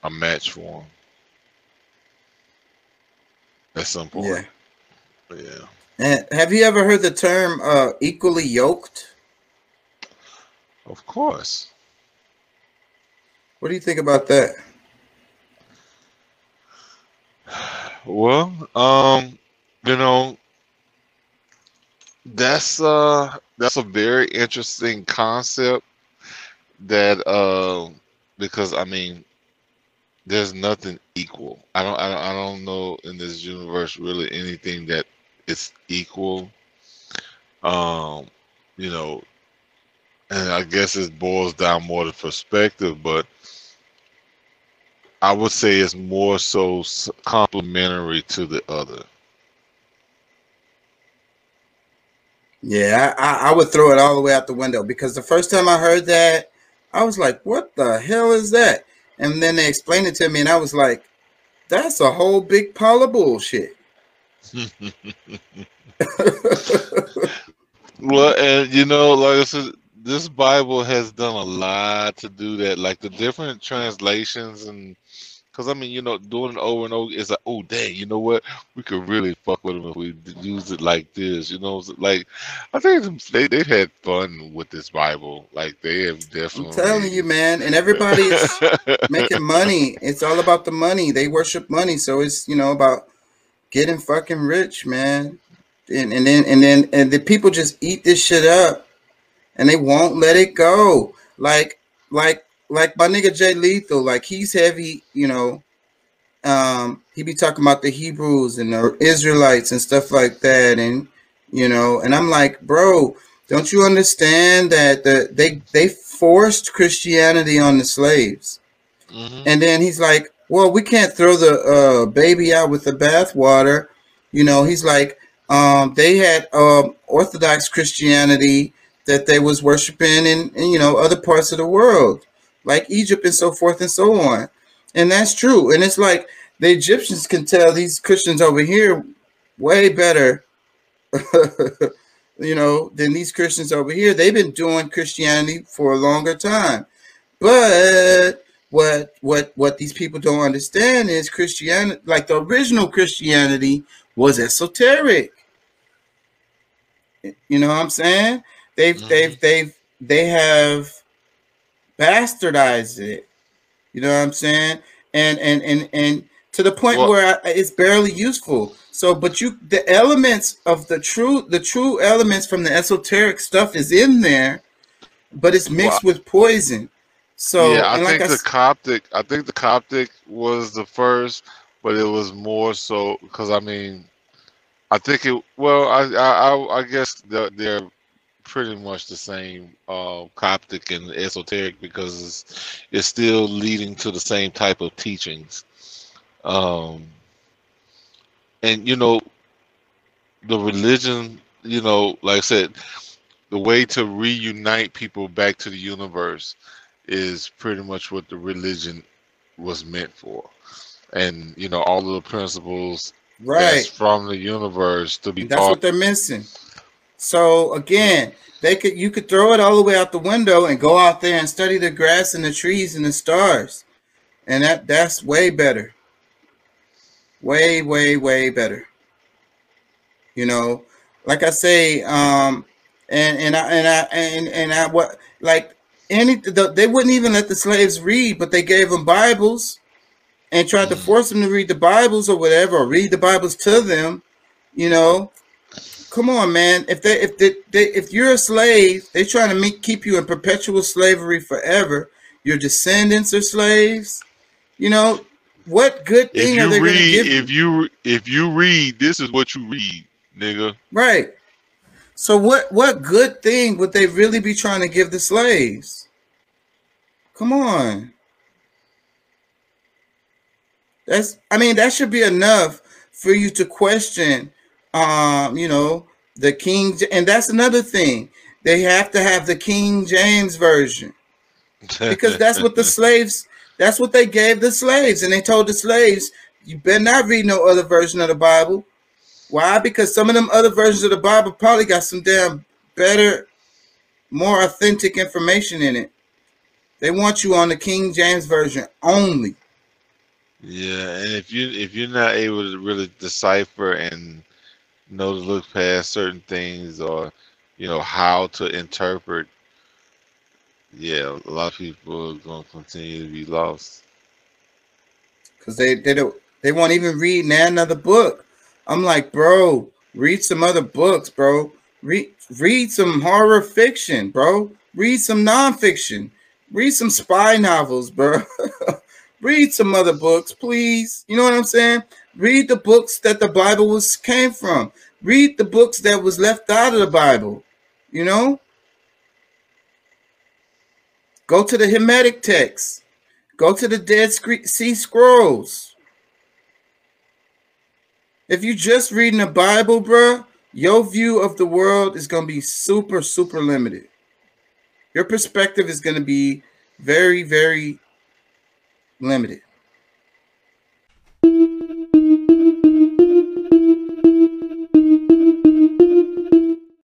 a match for him at some point Yeah. Yeah And have you ever heard the term uh, equally yoked? of course What do you think about that? Well, um, you know, that's uh that's a very interesting concept that uh because I mean there's nothing equal. I don't I don't, I don't know in this universe really anything that is equal. Um, you know, and I guess it boils down more to perspective, but I would say it's more so complementary to the other. Yeah, I, I, would throw it all the way out the window because the first time I heard that, I was like, what the hell is that? And then they explained it to me, and I was like, that's a whole big pile of bullshit. Well, and you know, like I said, this Bible has done a lot to do that. Like the different translations, and because I mean, you know, doing it over and over, it's like, oh, dang, you know what? We could really fuck with them if we use it like this. You know, like I think they they've had fun with this Bible. Like they have definitely. I'm telling you, man. And everybody is making money. It's all about the money. They worship money, so it's you know about getting fucking rich, man. And and then and then and the people just eat this shit up, and they won't let it go. Like like like my nigga Jay Lethal, like he's heavy, you know. Um, he be talking about the Hebrews and the Israelites and stuff like that, and you know, and I'm like, bro, don't you understand that the they they forced Christianity on the slaves? Mhm. And then he's like, "Well, we can't throw the uh, baby out with the bathwater." You know, he's like, um, "They had um, Orthodox Christianity that they was worshiping in, in you know other parts of the world, like Egypt and so forth and so on." And that's true. And it's like the Egyptians can tell these Christians over here way better, you know, than these Christians over here. They've been doing Christianity for a longer time, but what what what these people don't understand is Christianity, like the original Christianity, was esoteric. You know what I'm saying? They've Mhm. they've they've they have bastardized it. You know what I'm saying? And and and and to the point Well- where I, it's barely useful. So, but you the elements of the true the true elements from the esoteric stuff is in there, but it's mixed with poison. So, yeah, I think I the Coptic. I think the Coptic was the first, but it was more so because I mean, I think it. Well, I I I, I guess they're, they're pretty much the same uh, Coptic and esoteric because it's, it's still leading to the same type of teachings. Um, and you know, the religion. You know, like I said, the way to reunite people back to the universe is pretty much what the religion was meant for. And you know, all of the principles right, from the universe to be that's what they're missing. So again, they could you could throw it all the way out the window and go out there and study the grass and the trees and the stars, and that that's way better. Way, way, way better. You know, like I say, um, and and I and I and and I what like any the, they wouldn't even let the slaves read, but they gave them Bibles and tried to Mm. force them to read the Bibles or whatever, or read the Bibles to them. You know, come on, man. If they if they, they if you're a slave, they're trying to make keep you in perpetual slavery forever. Your descendants are slaves. You know, what good If thing are they going to give you? if you if you read, this is what you read, nigga. Right. So what what good thing would they really be trying to give the slaves? Come on. That's I mean that should be enough for you to question um, you know, the King and that's another thing. They have to have the King James version. Because that's what the slaves that's what they gave the slaves and they told the slaves you better not read no other version of the Bible. Why? Because some of them other versions of the Bible probably got some damn better, more authentic information in it. They want you on the King James version only. Yeah, and if you if you're not able to really decipher and know to look past certain things or you know how to interpret, yeah, a lot of people are gonna continue to be lost. Cause they they don't they won't even read another book. I'm like, bro, read some other books, bro. Read read some horror fiction, bro. Read some nonfiction. Read some spy novels, bro. read some other books, please. You know what I'm saying? Read the books that the Bible was came from. Read the books that was left out of the Bible. You know? Go to the Hermetic texts. Go to the Dead Sea Scrolls. If you're just reading the Bible, bro, your view of the world is going to be super, super limited. Your perspective is going to be very, very limited.